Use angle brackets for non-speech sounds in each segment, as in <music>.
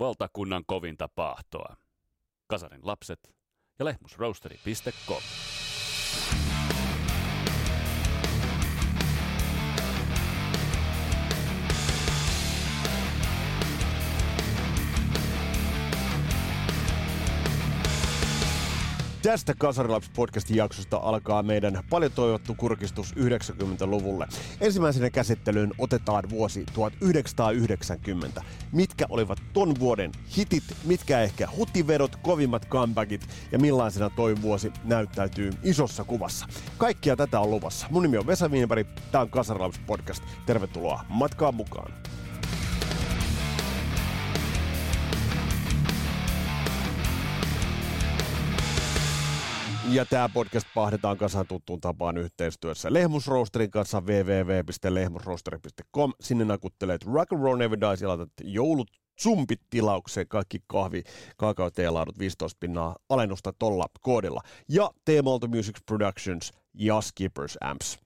valtakunnan kovinta paahtoa. Kasarin lapset ja lehmusroasteri.com. Tästä Kasarilaps-podcastin jaksosta alkaa meidän paljon toivottu kurkistus 90-luvulle. Ensimmäisenä käsittelyyn otetaan vuosi 1990. Mitkä olivat ton vuoden hitit, mitkä ehkä hutivedot, kovimmat comebackit ja millaisena toi vuosi näyttäytyy isossa kuvassa. Kaikkia tätä on luvassa. Mun nimi on Vesa Wienberg, tää on Kasarilaps-podcast. Tervetuloa matkaan mukaan. Ja tämä podcast pahdetaan kasaan tuttuun tapaan yhteistyössä Lehmusroosterin kanssa www.lehmusroosteri.com. Sinne nakuttelet Rock and Roll Dies ja laitat joulut zumpit tilaukseen, kaikki kahvi, kakao, teelaadut 15 pinnaa alennusta tolla koodilla. Ja T-Malto Music Productions ja Skippers Amps.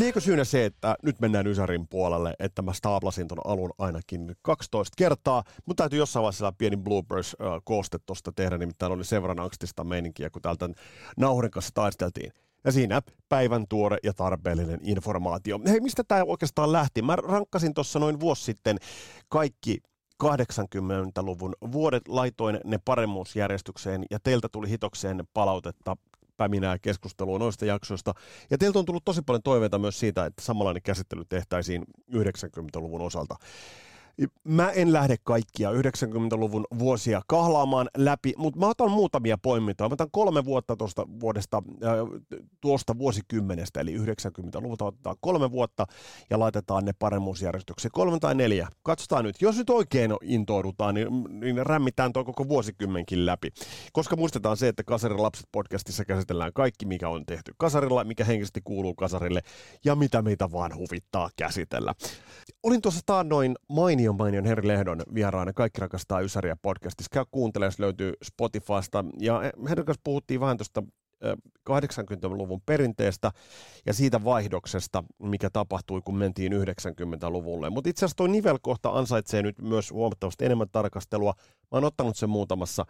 Liekö syynä se, että nyt mennään Ysärin puolelle, että mä staaplasin ton alun ainakin 12 kertaa, mutta täytyy jossain vaiheessa pieni bloopers-kooste tuosta tehdä, nimittäin oli sen verran angstista meininkiä, kun täältä nauhurin kanssa taisteltiin. Ja siinä päivän tuore ja tarpeellinen informaatio. Hei, mistä tämä oikeastaan lähti? Mä rankkasin tuossa noin vuosi sitten kaikki 80-luvun vuodet, laitoin ne paremmuusjärjestykseen ja teiltä tuli hitokseen palautetta päminää keskustelua noista jaksoista. Ja teiltä on tullut tosi paljon toiveita myös siitä, että samanlainen käsittely tehtäisiin 90-luvun osalta. Mä en lähde kaikkia 90-luvun vuosia kahlaamaan läpi, mutta mä otan muutamia poimintoja. Mä otan kolme vuotta tuosta vuodesta, äh, tuosta vuosikymmenestä, eli 90-luvulta otetaan kolme vuotta ja laitetaan ne paremmuusjärjestykseen. Kolme tai neljä. Katsotaan nyt. Jos nyt oikein intoudutaan, niin, niin rämmitään tuo koko vuosikymmenkin läpi. Koska muistetaan se, että Kasarin lapset podcastissa käsitellään kaikki, mikä on tehty kasarilla, mikä henkisesti kuuluu kasarille ja mitä meitä vaan huvittaa käsitellä. Olin tuossa taannoin mainio mainion mainion Herri Lehdon vieraana Kaikki rakastaa Ysäriä podcastissa. Käy kuuntelemaan, löytyy Spotifysta. Ja Herrin kanssa puhuttiin vähän tuosta 80-luvun perinteestä ja siitä vaihdoksesta, mikä tapahtui, kun mentiin 90-luvulle. Mutta itse asiassa tuo nivelkohta ansaitsee nyt myös huomattavasti enemmän tarkastelua. Mä oon ottanut sen muutamassa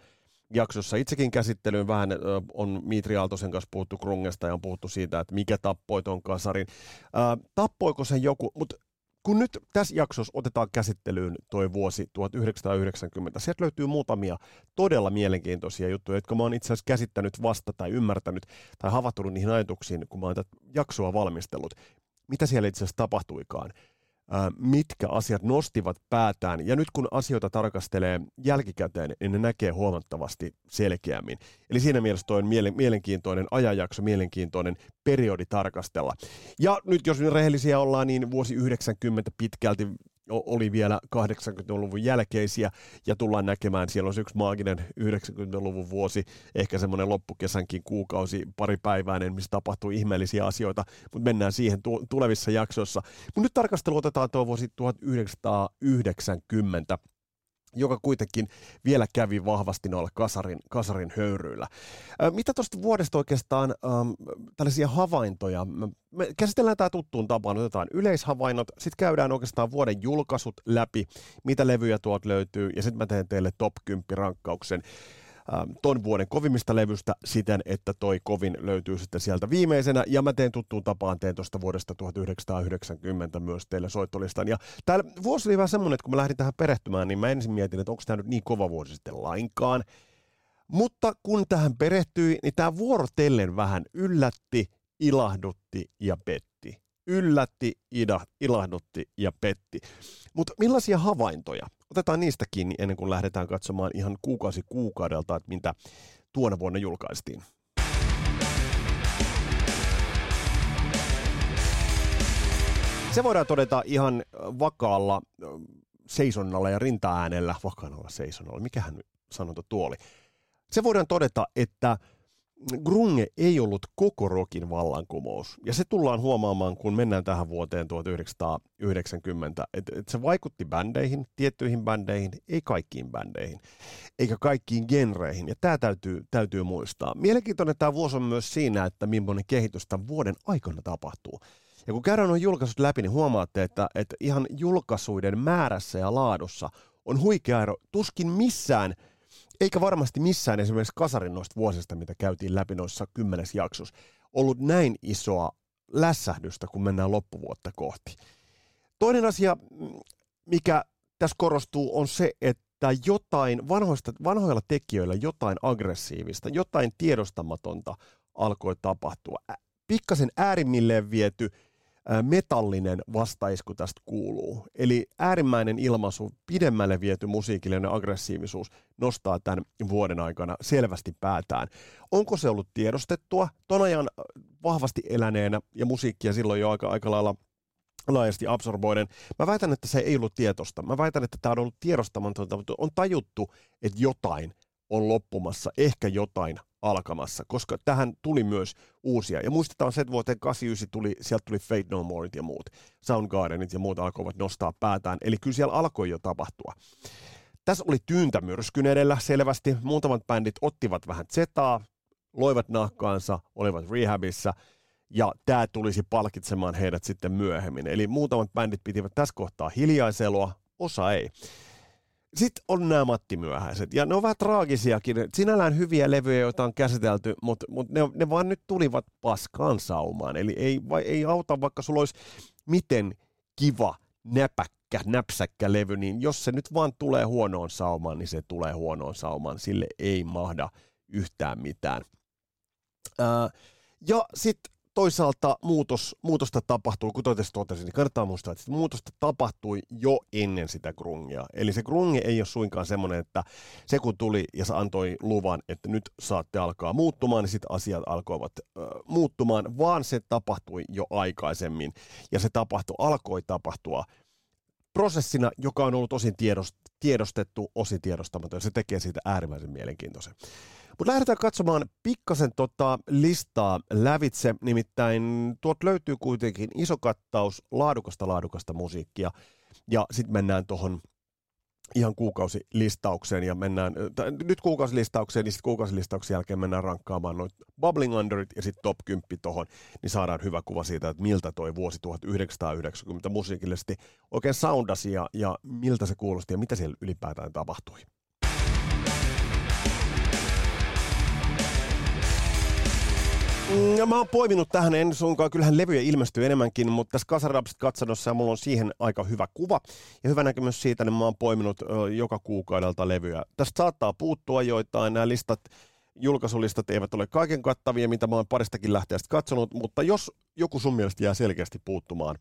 jaksossa itsekin käsittelyyn vähän on Mitri Aaltosen kanssa puhuttu Krungesta ja on puhuttu siitä, että mikä tappoi tuon kasarin. Ää, tappoiko sen joku, mutta kun nyt tässä jaksossa otetaan käsittelyyn tuo vuosi 1990, sieltä löytyy muutamia todella mielenkiintoisia juttuja, jotka mä oon itse asiassa käsittänyt vasta tai ymmärtänyt tai havahtunut niihin ajatuksiin, kun mä oon tätä jaksoa valmistellut. Mitä siellä itse asiassa tapahtuikaan mitkä asiat nostivat päätään. Ja nyt kun asioita tarkastelee jälkikäteen, niin ne näkee huomattavasti selkeämmin. Eli siinä mielessä toi on mielenkiintoinen ajanjakso, mielenkiintoinen periodi tarkastella. Ja nyt jos rehellisiä ollaan, niin vuosi 90 pitkälti oli vielä 80-luvun jälkeisiä ja tullaan näkemään, siellä on yksi maaginen 90-luvun vuosi, ehkä semmoinen loppukesänkin kuukausi, paripäiväinen, missä tapahtuu ihmeellisiä asioita, mutta mennään siihen tu- tulevissa jaksoissa. Mutta nyt tarkastelu otetaan tuo vuosi 1990 joka kuitenkin vielä kävi vahvasti noilla kasarin, kasarin höyryillä. Mitä tuosta vuodesta oikeastaan ähm, tällaisia havaintoja? Me käsitellään tämä tuttuun tapaan, otetaan yleishavainnot, sitten käydään oikeastaan vuoden julkaisut läpi, mitä levyjä tuolta löytyy, ja sitten mä teen teille top 10 rankkauksen ton vuoden kovimmista levystä siten, että toi kovin löytyy sitten sieltä viimeisenä. Ja mä teen tuttuun tapaan, teen tuosta vuodesta 1990 myös teille soittolistan. Ja täällä vuosi oli vähän semmoinen, että kun mä lähdin tähän perehtymään, niin mä ensin mietin, että onko tämä nyt niin kova vuosi sitten lainkaan. Mutta kun tähän perehtyi, niin tämä vuorotellen vähän yllätti, ilahdutti ja petti. Yllätti, ida, ilahdutti ja petti. Mutta millaisia havaintoja otetaan niistä kiinni ennen kuin lähdetään katsomaan ihan kuukausi kuukaudelta, että mitä tuona vuonna julkaistiin. Se voidaan todeta ihan vakaalla seisonnalla ja rinta-äänellä, vakaalla seisonnalla, mikähän sanonta tuoli. Se voidaan todeta, että grunge ei ollut koko rokin vallankumous. Ja se tullaan huomaamaan, kun mennään tähän vuoteen 1990. Että et se vaikutti bändeihin, tiettyihin bändeihin, ei kaikkiin bändeihin, eikä kaikkiin genreihin. Ja tämä täytyy, täytyy muistaa. Mielenkiintoinen tämä vuosi on myös siinä, että millainen kehitys tämän vuoden aikana tapahtuu. Ja kun käydään nuo julkaisut läpi, niin huomaatte, että, että ihan julkaisuiden määrässä ja laadussa on huikea ero. Tuskin missään, eikä varmasti missään esimerkiksi kasarin noista vuosista, mitä käytiin läpi noissa kymmenes jaksossa, ollut näin isoa lässähdystä, kun mennään loppuvuotta kohti. Toinen asia, mikä tässä korostuu, on se, että jotain vanhoista, vanhoilla tekijöillä jotain aggressiivista, jotain tiedostamatonta alkoi tapahtua. Pikkasen äärimmilleen viety metallinen vastaisku tästä kuuluu. Eli äärimmäinen ilmaisu, pidemmälle viety musiikillinen aggressiivisuus nostaa tämän vuoden aikana selvästi päätään. Onko se ollut tiedostettua? Ton ajan vahvasti eläneenä ja musiikkia silloin jo aika, aika lailla laajasti absorboiden. Mä väitän, että se ei ollut tietosta. Mä väitän, että tämä on ollut tiedostamatonta, mutta on tajuttu, että jotain on loppumassa, ehkä jotain alkamassa, koska tähän tuli myös uusia. Ja muistetaan se, että vuoteen 89 tuli, sieltä tuli Fate No More ja muut, Soundgardenit ja muut alkoivat nostaa päätään, eli kyllä siellä alkoi jo tapahtua. Tässä oli tyyntä myrskyn edellä selvästi, muutamat bändit ottivat vähän zetaa, loivat nahkaansa, olivat rehabissa, ja tämä tulisi palkitsemaan heidät sitten myöhemmin. Eli muutamat bändit pitivät tässä kohtaa hiljaiselua, osa ei. Sitten on nämä Matti Myöhäiset, ja ne on vähän traagisiakin. Sinällään hyviä levyjä, joita on käsitelty, mutta, mutta ne, ne vaan nyt tulivat paskaan saumaan. Eli ei, vai, ei auta, vaikka sulla olisi miten kiva, näpäkkä, näpsäkkä levy, niin jos se nyt vaan tulee huonoon saumaan, niin se tulee huonoon saumaan. Sille ei mahda yhtään mitään. Ää, ja sitten toisaalta muutos, muutosta tapahtuu, kuten totesin, niin kannattaa muistaa, että muutosta tapahtui jo ennen sitä grungia. Eli se grungi ei ole suinkaan semmoinen, että se kun tuli ja se antoi luvan, että nyt saatte alkaa muuttumaan, niin sitten asiat alkoivat äh, muuttumaan, vaan se tapahtui jo aikaisemmin. Ja se tapahtui, alkoi tapahtua prosessina, joka on ollut osin tiedostettu, osin tiedostamaton. Se tekee siitä äärimmäisen mielenkiintoisen. Mutta lähdetään katsomaan pikkasen tota listaa lävitse, nimittäin tuot löytyy kuitenkin iso kattaus laadukasta laadukasta musiikkia, ja sitten mennään tuohon ihan kuukausilistaukseen ja mennään, t- nyt kuukausilistaukseen, niin sitten kuukausilistauksen jälkeen mennään rankkaamaan noin Bubbling Underit ja sitten Top 10 tohon, niin saadaan hyvä kuva siitä, että miltä toi vuosi 1990 musiikillisesti oikein soundasi ja, ja miltä se kuulosti ja mitä siellä ylipäätään tapahtui. Mm, ja mä oon poiminut tähän, en suinkaan, kyllähän levyjä ilmestyy enemmänkin, mutta tässä Kasarapsit katsannossa mulla on siihen aika hyvä kuva. Ja hyvä näkemys siitä, niin mä oon poiminut ö, joka kuukaudelta levyjä. Tästä saattaa puuttua joitain, nämä listat, julkaisulistat eivät ole kaiken kattavia, mitä mä oon paristakin lähteestä katsonut, mutta jos joku sun mielestä jää selkeästi puuttumaan,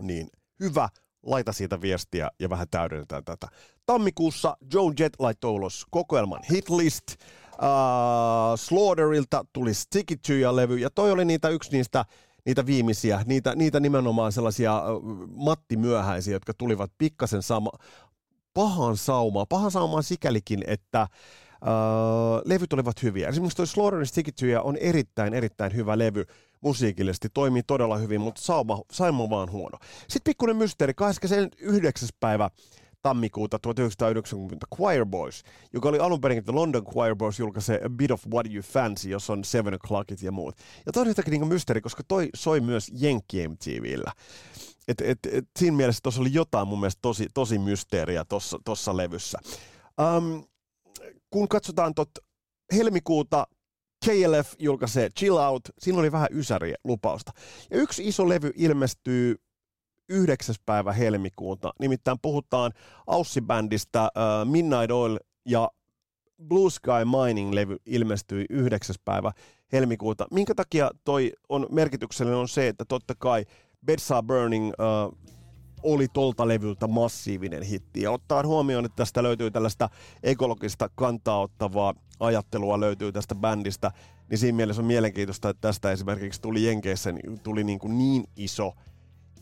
niin hyvä, laita siitä viestiä ja vähän täydennetään tätä. Tammikuussa Joe Jett laittoi ulos kokoelman hitlist, Uh, Slaughterilta tuli Sticky To-levy, ja toi oli niitä yksi niistä niitä viimeisiä, niitä, niitä nimenomaan sellaisia Matti Myöhäisiä, jotka tulivat pikkasen sama, pahan saumaan, pahan saumaan sikälikin, että uh, levyt olivat hyviä. Esimerkiksi toi Slaughter Sticky on erittäin, erittäin hyvä levy musiikillisesti, toimii todella hyvin, mutta sauma, sauma vaan huono. Sitten pikkuinen mysteeri, 29. päivä tammikuuta 1990 Choir Boys, joka oli alun perin The London Choir Boys julkaisi A Bit of What You Fancy, jossa on Seven O'Clockit ja muut. Ja toi on yhtäkkiä niin mysteeri, koska toi soi myös Jenkki MTVllä. Et, et, et, siinä mielessä tuossa oli jotain mun mielestä tosi, tosi mysteeriä tuossa levyssä. Um, kun katsotaan tot helmikuuta, KLF julkaisee Chill Out, siinä oli vähän ysäriä lupausta. Ja yksi iso levy ilmestyy 9. päivä helmikuuta. Nimittäin puhutaan Aussi-bändistä uh, Midnight Oil ja Blue Sky Mining-levy ilmestyi 9. päivä helmikuuta. Minkä takia toi on merkityksellinen on se, että totta kai Bedsa Burning uh, oli tolta levyltä massiivinen hitti. Ja ottaa huomioon, että tästä löytyy tällaista ekologista kantaa ottavaa ajattelua löytyy tästä bändistä, niin siinä mielessä on mielenkiintoista, että tästä esimerkiksi tuli Jenkeissä niin tuli niin, kuin niin iso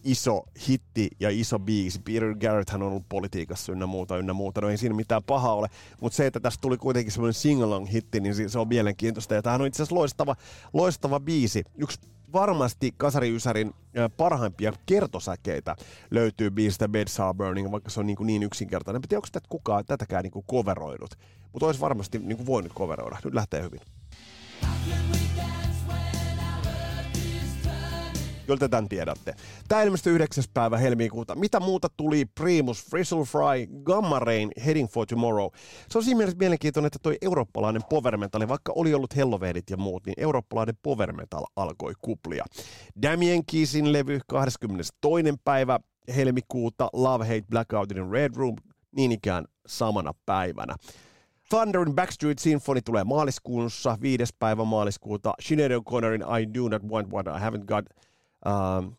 iso hitti ja iso biisi. Peter Garrett on ollut politiikassa ynnä muuta, ynnä muuta. No ei siinä mitään pahaa ole, mutta se, että tästä tuli kuitenkin semmoinen sing hitti, niin se on mielenkiintoista. Ja tämähän on itse asiassa loistava, loistava biisi. Yksi varmasti Kasari Ysärin parhaimpia kertosäkeitä löytyy biisistä Bed Burning, vaikka se on niin, kuin niin yksinkertainen. En tiedä, onko tätä kukaan tätäkään niin kuin coveroinut, mutta olisi varmasti niin kuin voinut coveroida. Nyt lähtee hyvin. Joilta tämän tiedätte. Tämä ilmestyi 9. päivä helmikuuta. Mitä muuta tuli? Primus, Frizzle Fry, Gamma Rain, Heading for Tomorrow. Se on siinä mielessä mielenkiintoinen, että toi eurooppalainen power metal, vaikka oli ollut Hellovedit ja muut, niin eurooppalainen power metal alkoi kuplia. Damien Keesin levy 22. päivä helmikuuta, Love Hate Blackout in Red Room, niin ikään samana päivänä. Thunder in Backstreet Symphony tulee maaliskuussa, viides päivä maaliskuuta. Sinead O'Connorin I Do Not Want What I Haven't Got, um,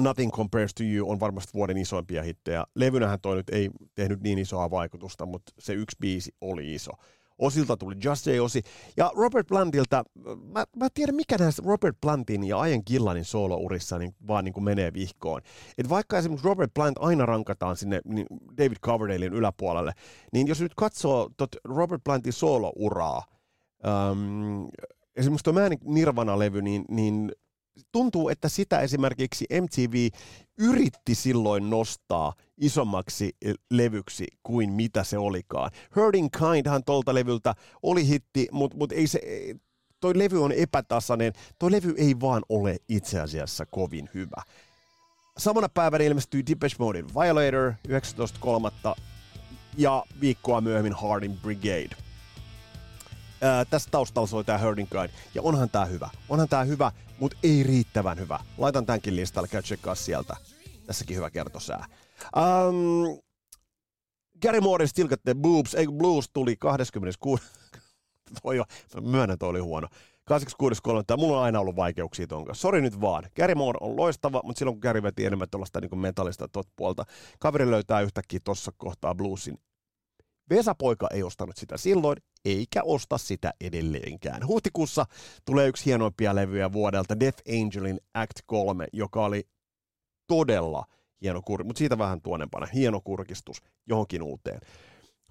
Nothing Compares to You on varmasti vuoden isoimpia hittejä. Levynähän toi nyt ei tehnyt niin isoa vaikutusta, mutta se yksi biisi oli iso. Osilta tuli Just J. Osi. Ja Robert Plantilta, mä, mä tiedän mikä näistä Robert Plantin ja Ian Gillanin soolourissa niin vaan niin kuin menee vihkoon. Et vaikka esimerkiksi Robert Plant aina rankataan sinne niin David Coverdalein yläpuolelle, niin jos nyt katsoo tot Robert Plantin soolouraa, um, esimerkiksi tuo Nirvana-levy, niin, niin tuntuu, että sitä esimerkiksi MTV yritti silloin nostaa isommaksi eh, levyksi kuin mitä se olikaan. Hurting Kindhan tuolta levyltä oli hitti, mutta mut ei se, toi levy on epätasainen, toi levy ei vaan ole itse asiassa kovin hyvä. Samana päivänä ilmestyi Depeche Modein Violator 19.3. ja viikkoa myöhemmin Harding Brigade. Ää, tässä taustalla soi tämä Hurting Kind, ja onhan tää hyvä. Onhan tää hyvä, mutta ei riittävän hyvä. Laitan tämänkin listalle, käy tsekkaa sieltä. Tässäkin hyvä kertosää. Um, Gary Moorein Still the Boobs, ei Blues tuli 26. <laughs> Toi jo, myönnän, toi oli huono. 26.3. Mulla on aina ollut vaikeuksia ton kanssa. Sori nyt vaan. Gary Moore on loistava, mutta silloin kun Gary veti enemmän tuollaista niin metallista tot puolta, kaveri löytää yhtäkkiä tuossa kohtaa bluesin. Vesapoika ei ostanut sitä silloin, eikä osta sitä edelleenkään. Huhtikuussa tulee yksi hienoimpia levyjä vuodelta, Death Angelin Act 3, joka oli todella hieno kur, mutta siitä vähän tuonempana, hieno kurkistus johonkin uuteen.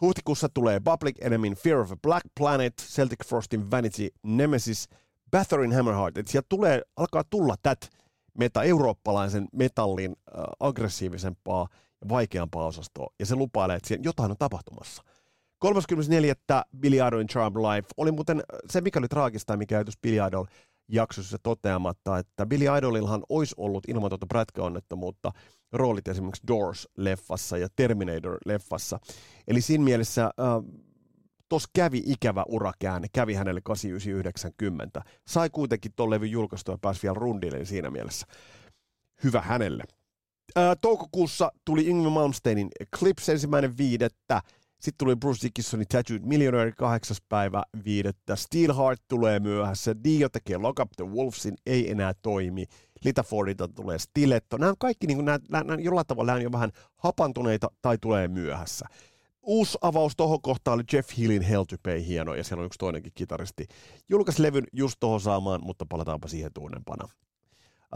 Huhtikuussa tulee Public Enemyn Fear of a Black Planet, Celtic Frostin Vanity, Nemesis, Bathorin Hammerheart. Et sieltä tulee, alkaa tulla tät meta, eurooppalaisen metallin äh, aggressiivisempaa vaikeampaa osastoa. Ja se lupailee, että jotain on tapahtumassa. 34. Billy Idolin Charm Life oli muuten se, mikä oli traagista, mikä jäi Billy Idol jaksossa toteamatta, että Billy Idolillahan olisi ollut ilman tuota prätkäonnettomuutta roolit esimerkiksi Doors-leffassa ja Terminator-leffassa. Eli siinä mielessä äh, tos kävi ikävä urakäänne, kävi hänelle 8990. Sai kuitenkin tuon levyn julkaistua ja pääsi vielä rundille siinä mielessä. Hyvä hänelle. Äh, toukokuussa tuli Ingve Malmsteinin Clips ensimmäinen viidettä. Sitten tuli Bruce Dickinsonin Tattooed Millionaire kahdeksas päivä viidettä. Steelheart tulee myöhässä. Dio tekee Lock Up the Wolvesin, ei enää toimi. Lita Fordilta tulee Stiletto. Nämä on kaikki niin kuin, nämä, nämä, nämä, jollain tavalla on jo vähän hapantuneita tai tulee myöhässä. Uusi avaus tuohon kohtaan oli Jeff Hillin Hell to Pay hieno, ja siellä on yksi toinenkin kitaristi. Julkaisi levyn just tuohon saamaan, mutta palataanpa siihen tunnempana.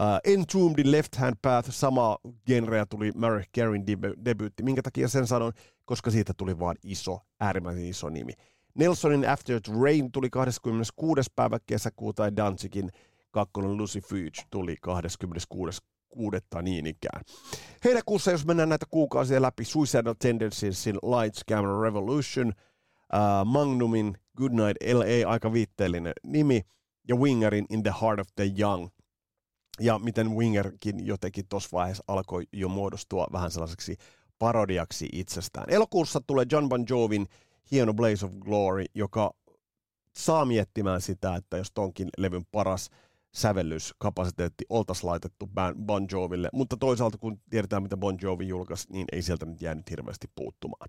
Uh, Entombed Left Hand Path, sama genreä tuli Mary Carin debyytti. Minkä takia sen sanon? Koska siitä tuli vaan iso, äärimmäisen iso nimi. Nelsonin After the Rain tuli 26. päivä kesäkuuta ja Danzigin kakkonen Lucy Fuge tuli 26 kuudetta niin ikään. Heinäkuussa, jos mennään näitä kuukausia läpi, Suicidal Tendenciesin Lights Camera Revolution, uh, Magnumin Goodnight LA, aika viitteellinen nimi, ja Wingerin In the Heart of the Young. Ja miten Wingerkin jotenkin tuossa vaiheessa alkoi jo muodostua vähän sellaiseksi parodiaksi itsestään. Elokuussa tulee John Bon Jovin hieno Blaze of Glory, joka saa miettimään sitä, että jos tonkin levyn paras sävellyskapasiteetti oltaisiin laitettu Bon Joville, mutta toisaalta kun tiedetään, mitä Bon Jovi julkaisi, niin ei sieltä nyt jäänyt hirveästi puuttumaan.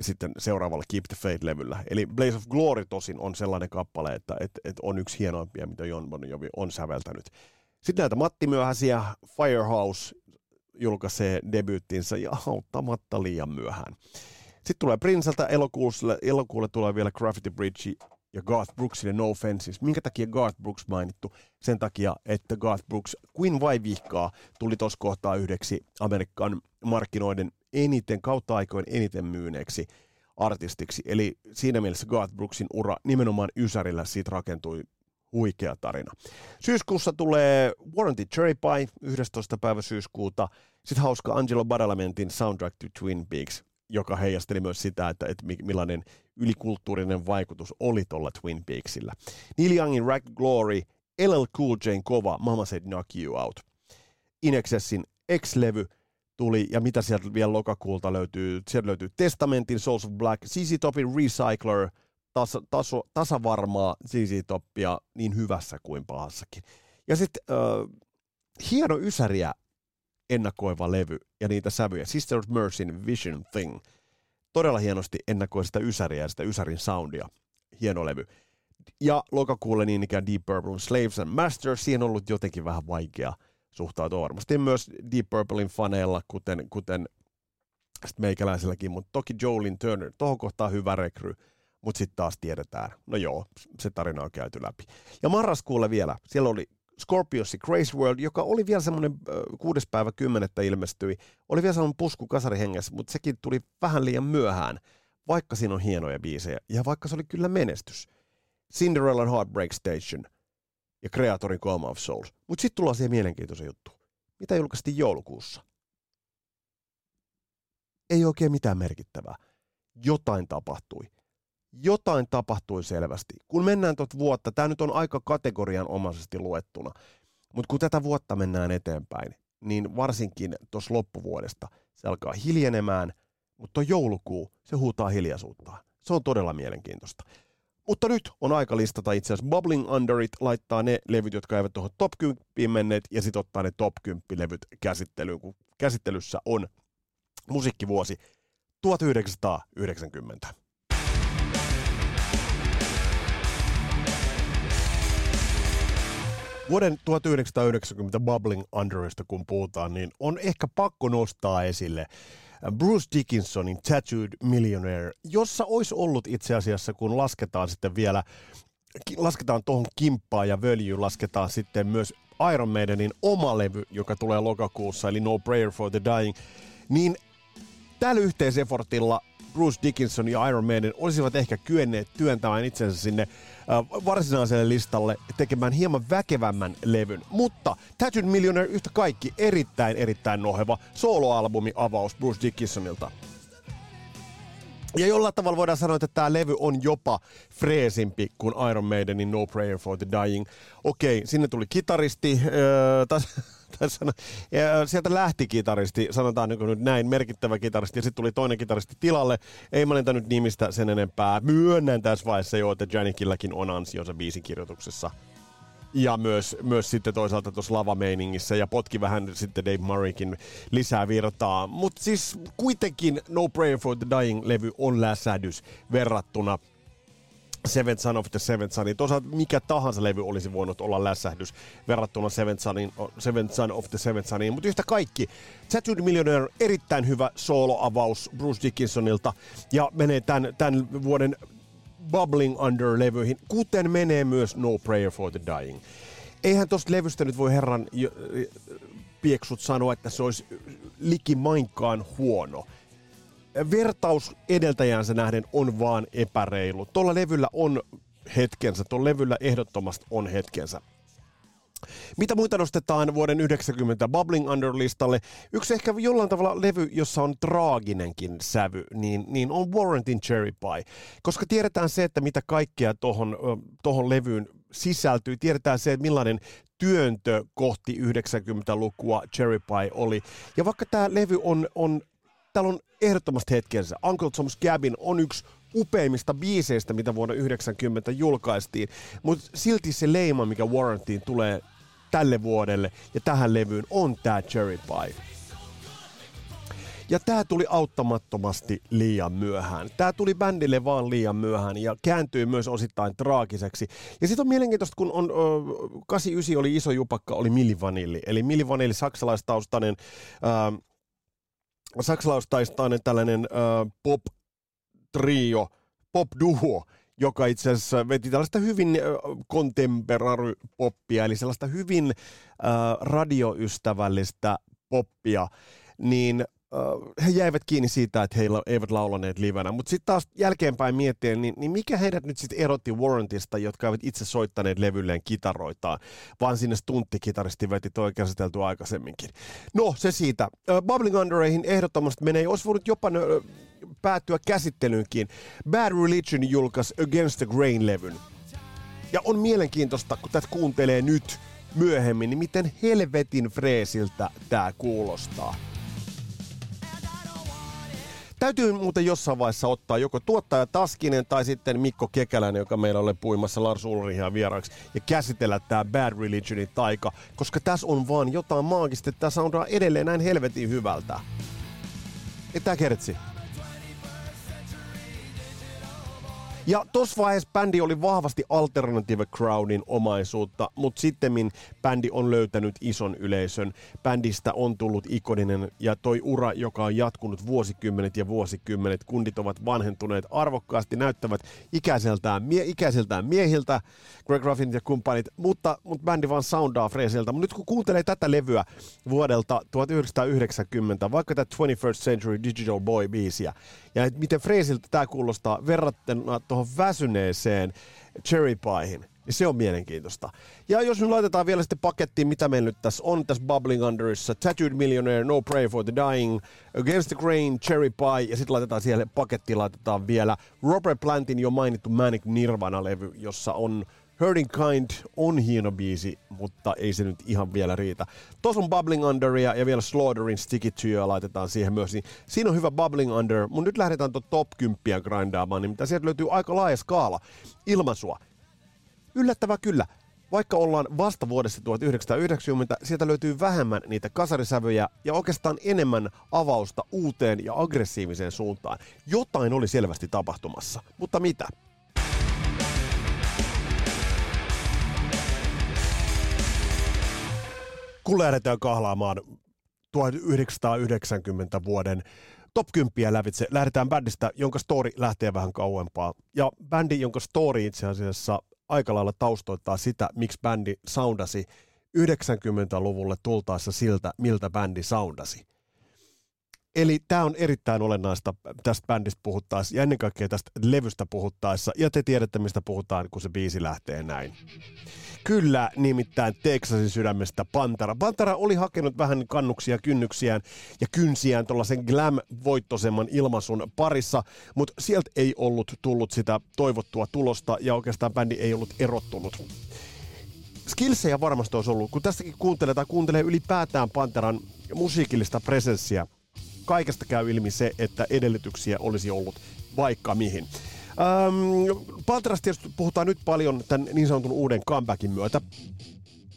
Sitten seuraavalla Keep the Faith-levyllä. Eli Blaze of Glory tosin on sellainen kappale, että, että, että on yksi hienoimpia, mitä John Bon Jovi on säveltänyt. Sitten näitä Matti Myöhäisiä, Firehouse julkaisee debyyttinsä ja auttamatta liian myöhään. Sitten tulee Princeltä elokuulle, elokuulle tulee vielä Graffiti Bridge ja Garth Brooksille No Offenses. Minkä takia Garth Brooks mainittu? Sen takia, että Garth Brooks, kuin vai vihkaa, tuli tuossa kohtaa yhdeksi Amerikan markkinoiden eniten, kautta aikoin eniten myyneeksi artistiksi. Eli siinä mielessä Garth Brooksin ura nimenomaan Ysärillä siitä rakentui huikea tarina. Syyskuussa tulee Warranty Cherry Pie 11. päivä syyskuuta. Sitten hauska Angelo Badalamentin Soundtrack to Twin Peaks, joka heijasteli myös sitä, että, että millainen ylikulttuurinen vaikutus oli tuolla Twin Peaksillä. Neil Youngin Rack Glory, LL Cool Jane kova Mama Said Knock You Out. Inexessin X-levy tuli, ja mitä sieltä vielä lokakuulta löytyy? Sieltä löytyy Testamentin, Souls of Black, CC Topin Recycler, tas, taso, tasavarmaa CC Toppia niin hyvässä kuin pahassakin. Ja sitten äh, hieno ysäriä ennakoiva levy ja niitä sävyjä. Sister of Mercyn Vision Thing. Todella hienosti ennakoi sitä ysäriä ja sitä ysärin soundia. Hieno levy. Ja lokakuulle niin ikään Deep Purple Slaves and Masters. Siihen on ollut jotenkin vähän vaikea suhtautua varmasti myös Deep Purplein faneilla, kuten, kuten meikäläiselläkin, mutta toki Jolin Turner, tuohon kohtaan hyvä rekry, mutta sitten taas tiedetään, no joo, se tarina on käyty läpi. Ja marraskuulle vielä, siellä oli Scorpios Grace World, joka oli vielä semmoinen kuudes päivä kymmenettä ilmestyi, oli vielä semmoinen pusku kasarihengessä, mutta sekin tuli vähän liian myöhään, vaikka siinä on hienoja biisejä, ja vaikka se oli kyllä menestys. Cinderella Heartbreak Station ja Creatorin Coma of Souls. Mutta sitten tullaan siihen mielenkiintoisen juttu. Mitä julkaistiin joulukuussa? Ei oikein mitään merkittävää. Jotain tapahtui jotain tapahtui selvästi. Kun mennään tuota vuotta, tämä nyt on aika kategorian omaisesti luettuna, mutta kun tätä vuotta mennään eteenpäin, niin varsinkin tuossa loppuvuodesta se alkaa hiljenemään, mutta joulukuu, se huutaa hiljaisuutta. Se on todella mielenkiintoista. Mutta nyt on aika listata itse asiassa Bubbling Under It, laittaa ne levyt, jotka eivät tuohon top 10 menneet, ja sitten ottaa ne top 10 levyt käsittelyyn, kun käsittelyssä on musiikkivuosi 1990. Vuoden 1990 Bubbling Underista kun puhutaan, niin on ehkä pakko nostaa esille Bruce Dickinsonin Tattooed Millionaire, jossa olisi ollut itse asiassa, kun lasketaan sitten vielä, lasketaan tuohon kimppaan ja völjyyn, lasketaan sitten myös Iron Maidenin oma levy, joka tulee lokakuussa, eli No Prayer for the Dying, niin tällä yhteisefortilla Bruce Dickinson ja Iron Maiden olisivat ehkä kyenneet työntämään itsensä sinne äh, varsinaiselle listalle tekemään hieman väkevämmän levyn. Mutta Tattooed Millionaire yhtä kaikki erittäin erittäin noheva soloalbumi avaus Bruce Dickinsonilta. Ja jollain tavalla voidaan sanoa, että tämä levy on jopa freesimpi kuin Iron Maidenin No Prayer for the Dying. Okei, sinne tuli kitaristi, öö, <laughs> tässä, ja sieltä lähti kitaristi, sanotaan niin nyt näin, merkittävä kitaristi, ja sitten tuli toinen kitaristi tilalle. Ei mä nyt nimistä sen enempää. Myönnän tässä vaiheessa jo, että Janikilläkin on ansionsa biisin kirjoituksessa. Ja myös, myös sitten toisaalta tuossa lavameiningissä ja potki vähän sitten Dave Murraykin lisää virtaa. Mutta siis kuitenkin No Prayer for the Dying-levy on läsähdys verrattuna Seventh Son of the Seventh Sonin. Toisaalta mikä tahansa levy olisi voinut olla lässähdys verrattuna Seventh, Sonin, Seventh Son of the Seventh Soniin, mutta yhtä kaikki. Tattooed Millionaire erittäin hyvä soloavaus Bruce Dickinsonilta ja menee tämän, tämän vuoden Bubbling Under-levyihin, kuten menee myös No Prayer for the Dying. Eihän tuosta levystä nyt voi herran pieksut sanoa, että se olisi likimainkaan huono vertaus edeltäjäänsä nähden on vaan epäreilu. Tuolla levyllä on hetkensä, tuolla levyllä ehdottomasti on hetkensä. Mitä muita nostetaan vuoden 90 Bubbling Under-listalle? Yksi ehkä jollain tavalla levy, jossa on traaginenkin sävy, niin, niin on Warrantin Cherry Pie. Koska tiedetään se, että mitä kaikkea tuohon tohon levyyn sisältyy. Tiedetään se, että millainen työntö kohti 90-lukua Cherry Pie oli. Ja vaikka tämä levy on, on täällä on ehdottomasti hetkensä. Uncle Tom's Cabin on yksi upeimmista biiseistä, mitä vuonna 90 julkaistiin, mutta silti se leima, mikä Warrantiin tulee tälle vuodelle ja tähän levyyn, on tämä Cherry Pie. Ja tämä tuli auttamattomasti liian myöhään. Tämä tuli bändille vaan liian myöhään ja kääntyi myös osittain traagiseksi. Ja sitten on mielenkiintoista, kun on, ö, 89 oli iso jupakka, oli Milli Vanilli. Eli Milli Vanilli, saksalaistaustainen ö, saksalaistaistain tällainen äh, pop-trio, pop-duo, joka itse asiassa veti tällaista hyvin äh, contemporary-poppia, eli sellaista hyvin äh, radioystävällistä poppia, niin he jäivät kiinni siitä, että he eivät laulaneet livenä. Mutta sitten taas jälkeenpäin miettien, niin, niin mikä heidät nyt sitten erotti Warrantista, jotka eivät itse soittaneet levylleen kitaroitaan, vaan sinne stunttikitaristi veti toi käsitelty aikaisemminkin. No, se siitä. Bubbling Undereihin ehdottomasti menee, olisi voinut jopa uh, päättyä käsittelyynkin. Bad Religion julkaisi Against the Grain-levyn. Ja on mielenkiintoista, kun tätä kuuntelee nyt, myöhemmin, niin miten helvetin freesiltä tää kuulostaa. Täytyy muuten jossain vaiheessa ottaa joko tuottaja Taskinen tai sitten Mikko Kekäläinen, joka meillä oli puimassa Lars Ulrihia vieraaksi, ja käsitellä tämä Bad Religionin taika, koska tässä on vaan jotain maagista, että tämä soundaa edelleen näin helvetin hyvältä. Ei tää kertsi. Ja tuossa vaiheessa bändi oli vahvasti Alternative Crowdin omaisuutta, mutta sitten bändi on löytänyt ison yleisön. Bändistä on tullut ikoninen ja toi ura, joka on jatkunut vuosikymmenet ja vuosikymmenet. Kundit ovat vanhentuneet arvokkaasti, näyttävät ikäiseltään, mie- ikäiseltään miehiltä, Greg Ruffin ja kumppanit, mutta, mutta bändi vaan soundaa freesiltä. Mutta nyt kun kuuntelee tätä levyä vuodelta 1990, vaikka tätä 21st Century Digital Boy-biisiä, ja et miten freesiltä tämä kuulostaa verrattuna tuohon väsyneeseen cherry piehin, niin se on mielenkiintoista. Ja jos nyt laitetaan vielä sitten pakettiin, mitä meillä nyt tässä on tässä Bubbling Underissa, Tattooed Millionaire, No Pray for the Dying, Against the Grain, Cherry Pie, ja sitten laitetaan siihen pakettiin laitetaan vielä Robert Plantin jo mainittu Manic Nirvana-levy, jossa on Hurting Kind on hieno biisi, mutta ei se nyt ihan vielä riitä. Tuossa on Bubbling Underia ja vielä Slaughterin Stick It To You laitetaan siihen myös. Niin siinä on hyvä Bubbling Under, mutta nyt lähdetään tuon top 10 grindaamaan, niin sieltä löytyy aika laaja skaala ilmaisua. Yllättävää kyllä. Vaikka ollaan vasta vuodessa 1990, sieltä löytyy vähemmän niitä kasarisävyjä ja oikeastaan enemmän avausta uuteen ja aggressiiviseen suuntaan. Jotain oli selvästi tapahtumassa, mutta mitä? Kun lähdetään kahlaamaan 1990 vuoden top 10 lävitse, lähdetään bändistä, jonka story lähtee vähän kauempaa. Ja bändi, jonka story itse asiassa aika lailla taustoittaa sitä, miksi bändi soundasi 90-luvulle tultaessa siltä, miltä bändi soundasi. Eli tämä on erittäin olennaista tästä bändistä puhuttaessa ja ennen kaikkea tästä levystä puhuttaessa. Ja te tiedätte, mistä puhutaan, kun se biisi lähtee näin. Kyllä, nimittäin Texasin sydämestä Pantara. Pantara oli hakenut vähän kannuksia, kynnyksiään ja kynsiään tuollaisen glam-voittosemman ilmaisun parissa, mutta sieltä ei ollut tullut sitä toivottua tulosta ja oikeastaan bändi ei ollut erottunut skillsejä varmasti olisi ollut, kun tästäkin kuuntelee tai kuuntelee ylipäätään Panteran musiikillista presenssiä, kaikesta käy ilmi se, että edellytyksiä olisi ollut vaikka mihin. Ähm, Panterasta tietysti puhutaan nyt paljon tämän niin sanotun uuden comebackin myötä,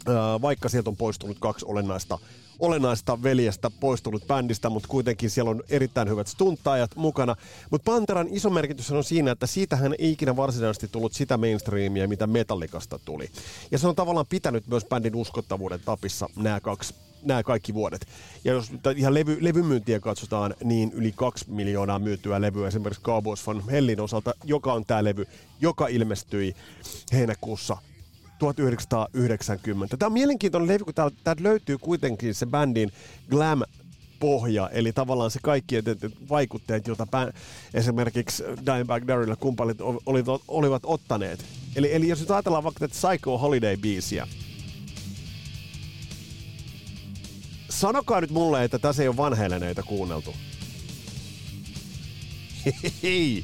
äh, vaikka sieltä on poistunut kaksi olennaista olennaista veljestä poistunut bändistä, mutta kuitenkin siellä on erittäin hyvät stuntaajat mukana. Mutta Panteran iso merkitys on siinä, että siitähän ei ikinä varsinaisesti tullut sitä mainstreamia, mitä Metallikasta tuli. Ja se on tavallaan pitänyt myös bändin uskottavuuden tapissa nämä kaksi nämä kaikki vuodet. Ja jos ihan levy, levymyyntiä katsotaan, niin yli kaksi miljoonaa myytyä levyä esimerkiksi Cowboys von Hellin osalta, joka on tämä levy, joka ilmestyi heinäkuussa 1990. Tämä on mielenkiintoinen levy, kun täältä, löytyy kuitenkin se bändin glam pohja, eli tavallaan se kaikki vaikutteet, joita pä, esimerkiksi Dimebag Darryl kumppalit olivat, olivat ottaneet. Eli, eli jos nyt ajatellaan vaikka tätä Psycho Holiday-biisiä, sanokaa nyt mulle, että tässä ei ole vanheileneita kuunneltu. Hei,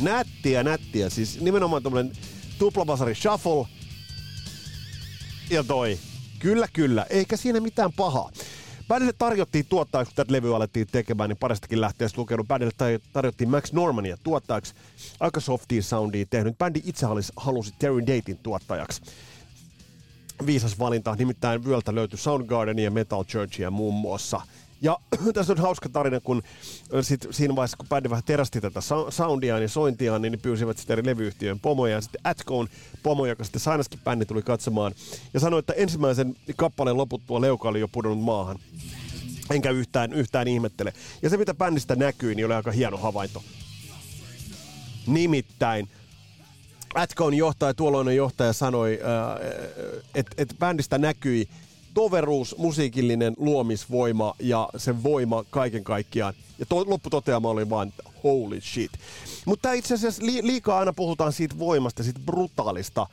nättiä, nättiä. Siis nimenomaan tämmönen tuplabasari shuffle. Ja toi. Kyllä, kyllä. Eikä siinä mitään pahaa. Bändille tarjottiin tuottajaksi, kun tätä levyä alettiin tekemään, niin paristakin lähteestä lukenut. Bändille tarjottiin Max Normania tuottajaksi, aika softia soundia tehnyt. Bändi itse halusi Terry Datein tuottajaksi viisas valinta, nimittäin vyöltä löytyi Soundgarden ja Metal Churchia muun muassa. Ja <clears throat> tässä on hauska tarina, kun sit siinä vaiheessa, kun bändi vähän terästi tätä soundia ja sointia, niin ne pyysivät sitten eri levyyhtiön pomoja. Ja sitten Atcoon pomo, joka sitten sainaskin bändi tuli katsomaan. Ja sanoi, että ensimmäisen kappaleen loputtua leuka oli jo pudonnut maahan. Enkä yhtään, yhtään ihmettele. Ja se, mitä bändistä näkyy, niin oli aika hieno havainto. Nimittäin Atcon johtaja, tuolloinen johtaja sanoi, äh, että et bändistä näkyi toveruus, musiikillinen luomisvoima ja sen voima kaiken kaikkiaan. Ja to, lopputoteama oli vain holy shit. Mutta itse asiassa li, liikaa aina puhutaan siitä voimasta, siitä brutaalista,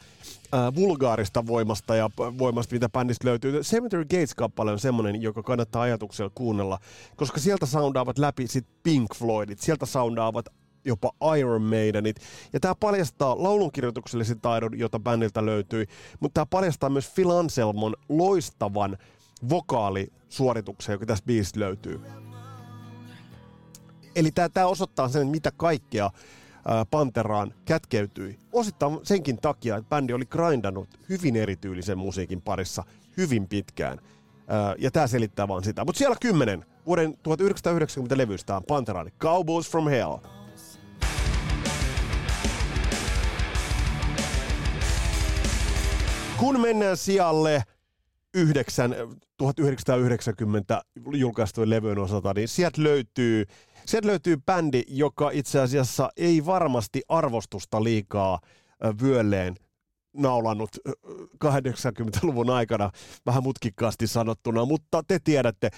äh, vulgaarista voimasta ja voimasta, mitä bändistä löytyy. Cemetery Gates-kappale on semmoinen, joka kannattaa ajatuksella kuunnella, koska sieltä soundaavat läpi sit Pink Floydit, sieltä soundaavat jopa Iron Maidenit. Ja tämä paljastaa laulunkirjoituksellisen taidon, jota bändiltä löytyi, mutta tämä paljastaa myös Phil Anselmon loistavan vokaalisuorituksen, joka tässä biisistä löytyy. Eli tämä osoittaa sen, mitä kaikkea Panteraan kätkeytyi. Osittain senkin takia, että bändi oli grindannut hyvin erityylisen musiikin parissa hyvin pitkään. Ja tämä selittää vaan sitä. Mutta siellä kymmenen vuoden 1990 levystä on Panteraan Cowboys from Hell. Kun mennään sijalle 9, 1990 julkaistujen levyjen osalta, niin sieltä löytyy Sieltä löytyy bändi, joka itse asiassa ei varmasti arvostusta liikaa vyölleen naulannut 80-luvun aikana, vähän mutkikkaasti sanottuna, mutta te tiedätte,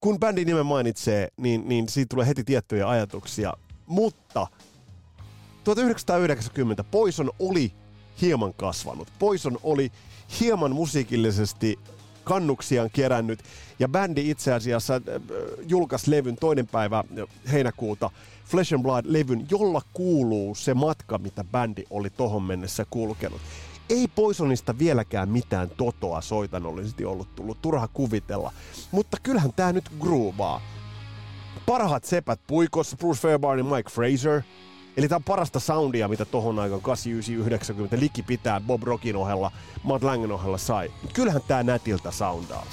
kun bändin nimen mainitsee, niin, niin siitä tulee heti tiettyjä ajatuksia. Mutta 1990 Poison oli hieman kasvanut. Poison oli hieman musiikillisesti kannuksiaan kerännyt. Ja bändi itse asiassa äh, julkaisi levyn toinen päivä äh, heinäkuuta, Flesh and Blood-levyn, jolla kuuluu se matka, mitä bändi oli tohon mennessä kulkenut. Ei Poisonista vieläkään mitään totoa soitanollisesti ollut tullut, turha kuvitella. Mutta kyllähän tää nyt groovaa. Parhaat sepät puikossa, Bruce Fairbairn ja Mike Fraser – Eli tämä on parasta soundia, mitä tohon aikaan 89-90 liki pitää Bob Rockin ohella, Matt Langen ohella sai. Kyllähän tää nätiltä soundaa.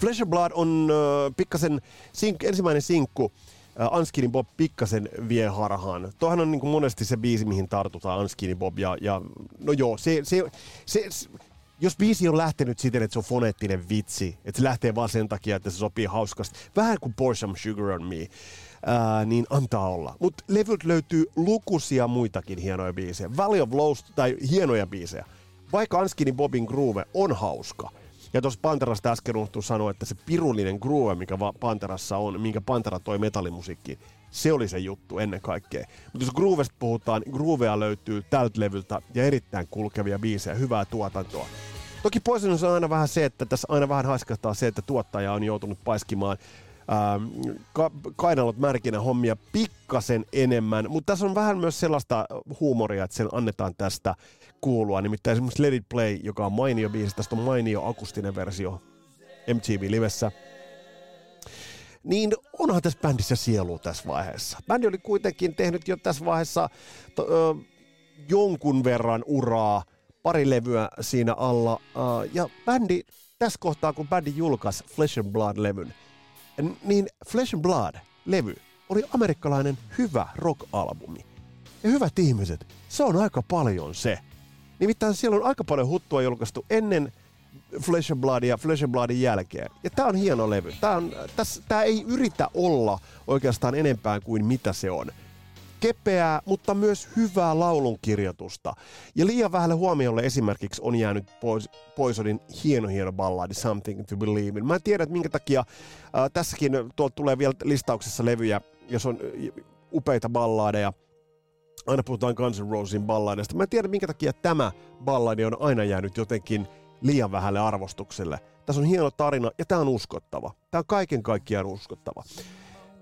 Flesh Blood on äh, pikkasen sink, ensimmäinen sinkku, äh, Anskini Bob pikkasen vie harhaan. Tuohan on niin kuin monesti se biisi, mihin tartutaan, Anskini Bob, ja, ja no joo, se, se, se, se jos biisi on lähtenyt siten, että se on foneettinen vitsi, että se lähtee vaan sen takia, että se sopii hauskasti, vähän kuin Pour Some Sugar on Me, ää, niin antaa olla. Mutta levyltä löytyy lukuisia muitakin hienoja biisejä. Valley of Lows, tai hienoja biisejä. Vaikka Anskinin Bobin groove on hauska, ja tuossa Panterasta äsken unohtuu sanoa, että se pirullinen groove, mikä Panterassa on, minkä Pantera toi metallimusiikkiin, se oli se juttu ennen kaikkea. Mutta jos groovesta puhutaan, groovea löytyy tältä levyltä ja erittäin kulkevia biisejä, hyvää tuotantoa. Toki Poisonus on aina vähän se, että tässä aina vähän haiskahtaa se, että tuottaja on joutunut paiskimaan ka- kainalot märkinä hommia pikkasen enemmän, mutta tässä on vähän myös sellaista huumoria, että sen annetaan tästä kuulua. Nimittäin esimerkiksi Let It Play, joka on mainio biisi, tästä on mainio akustinen versio MTV Livessä. Niin onhan tässä bändissä sielu tässä vaiheessa. Bändi oli kuitenkin tehnyt jo tässä vaiheessa to, ö, jonkun verran uraa, pari levyä siinä alla. Ö, ja bändi, tässä kohtaa kun bändi julkaisi Flesh and Blood-levyn, niin Flesh and Blood-levy oli amerikkalainen hyvä rock-albumi. Ja hyvät ihmiset, se on aika paljon se. Nimittäin siellä on aika paljon huttua julkaistu ennen Flesh and Blood ja Flesh and Bloodin jälkeen. Ja tää on hieno levy. Tää, on, täs, tää ei yritä olla oikeastaan enempää kuin mitä se on. Kepeää, mutta myös hyvää laulunkirjoitusta. Ja liian vähälle huomiolle esimerkiksi on jäänyt Poisonin hieno hieno balladi Something to Believe in. Mä en tiedä, että minkä takia äh, tässäkin tuolta tulee vielä listauksessa levyjä, jos on upeita balladeja, aina puhutaan Guns N' Rosesin balladeista. Mä en tiedä, minkä takia tämä balladi on aina jäänyt jotenkin liian vähälle arvostukselle. Tässä on hieno tarina ja tämä on uskottava. Tämä on kaiken kaikkiaan uskottava.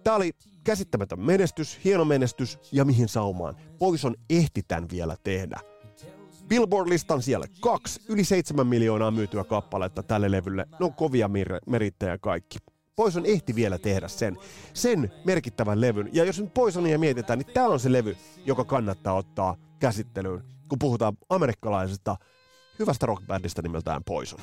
Tämä oli käsittämätön menestys, hieno menestys ja mihin saumaan. Poison ehti tämän vielä tehdä. Billboard-listan siellä kaksi, yli seitsemän miljoonaa myytyä kappaletta tälle levylle. Ne on kovia mir- merittäjä kaikki. Poison ehti vielä tehdä sen, sen merkittävän levyn. Ja jos nyt Poisonia mietitään, niin tämä on se levy, joka kannattaa ottaa käsittelyyn, kun puhutaan amerikkalaisesta hyvästä rockbändistä nimeltään Poison.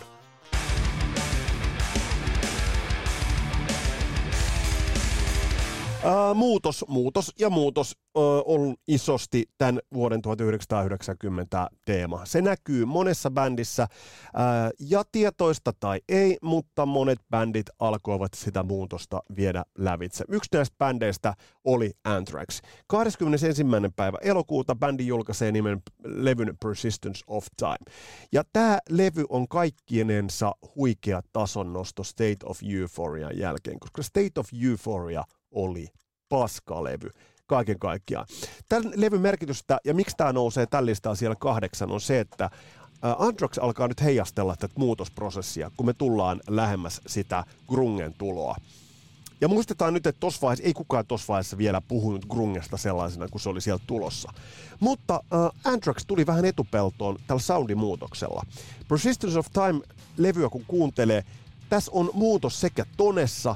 Ää, muutos, muutos ja muutos ö, on isosti tämän vuoden 1990 teema. Se näkyy monessa bändissä ää, ja tietoista tai ei, mutta monet bändit alkoivat sitä muutosta viedä lävitse. Yksi näistä bändeistä oli Anthrax. 21. päivä elokuuta bändi julkaisee nimen levyn Persistence of Time. Ja tämä levy on kaikkienensa huikea tasonnosto State of Euphoria jälkeen, koska State of Euphoria oli paskalevy kaiken kaikkiaan. Tämän levyn merkitystä ja miksi tämä nousee tällä listaa siellä kahdeksan on se, että Androx alkaa nyt heijastella tätä muutosprosessia, kun me tullaan lähemmäs sitä grungen tuloa. Ja muistetaan nyt, että tuossa vaiheessa, ei kukaan tuossa vaiheessa vielä puhunut grungesta sellaisena, kun se oli sieltä tulossa. Mutta uh, Anthrax tuli vähän etupeltoon tällä soundimuutoksella. Persistence of Time-levyä kun kuuntelee, tässä on muutos sekä tonessa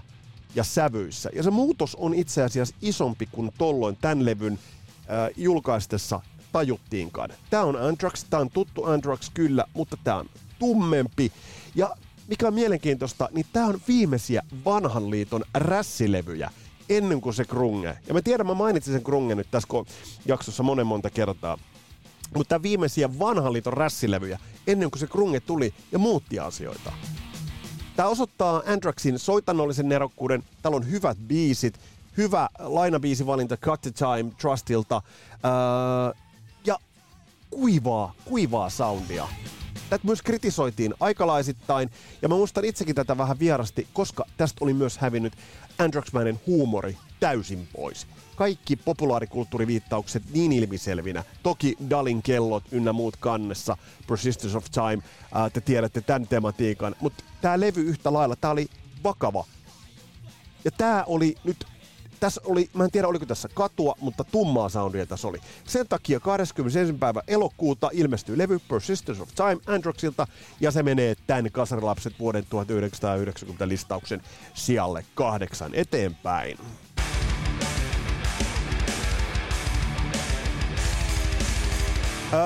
ja sävyissä. Ja se muutos on itse asiassa isompi kuin tolloin tämän levyn äh, julkaistessa tajuttiinkaan. Tämä on Anthrax, tämä on tuttu Anthrax kyllä, mutta tämä on tummempi. Ja mikä on mielenkiintoista, niin tämä on viimeisiä vanhan liiton rässilevyjä ennen kuin se krunge. Ja mä tiedän, mä mainitsin sen krunge nyt tässä jaksossa monen monta kertaa. Mutta viimeisiä vanhan liiton rässilevyjä ennen kuin se krunge tuli ja muutti asioita. Tämä osoittaa Anthraxin soitanollisen nerokkuuden. Täällä on hyvät biisit, hyvä lainabiisivalinta Cut the Time Trustilta öö, ja kuivaa, kuivaa soundia. Tätä myös kritisoitiin aikalaisittain, ja mä muistan itsekin tätä vähän vierasti, koska tästä oli myös hävinnyt Anthraxmainen huumori täysin pois. Kaikki populaarikulttuuriviittaukset niin ilmiselvinä. Toki Dalin kellot ynnä muut kannessa, Persistence of Time, ää, te tiedätte tämän tematiikan. Mutta tämä levy yhtä lailla, tämä oli vakava. Ja tämä oli nyt tässä oli, mä en tiedä oliko tässä katua, mutta tummaa soundia tässä oli. Sen takia 21. päivä elokuuta ilmestyy levy Persistence of Time Androxilta ja se menee tämän Kasarilapset vuoden 1990 listauksen sijalle kahdeksan eteenpäin.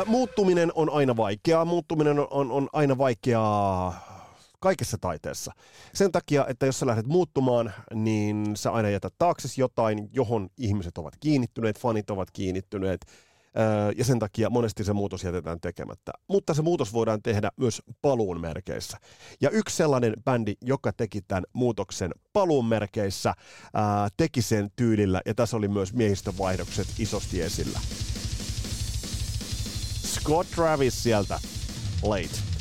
Muuttuminen on aina vaikeaa. Muuttuminen on, on, on aina vaikeaa kaikessa taiteessa. Sen takia, että jos sä lähdet muuttumaan, niin sä aina jätät taakse jotain, johon ihmiset ovat kiinnittyneet, fanit ovat kiinnittyneet, ja sen takia monesti se muutos jätetään tekemättä. Mutta se muutos voidaan tehdä myös paluun merkeissä. Ja yksi sellainen bändi, joka teki tämän muutoksen paluun merkeissä, teki sen tyylillä, ja tässä oli myös miehistövaihdokset isosti esillä. Scott Travis sieltä, Late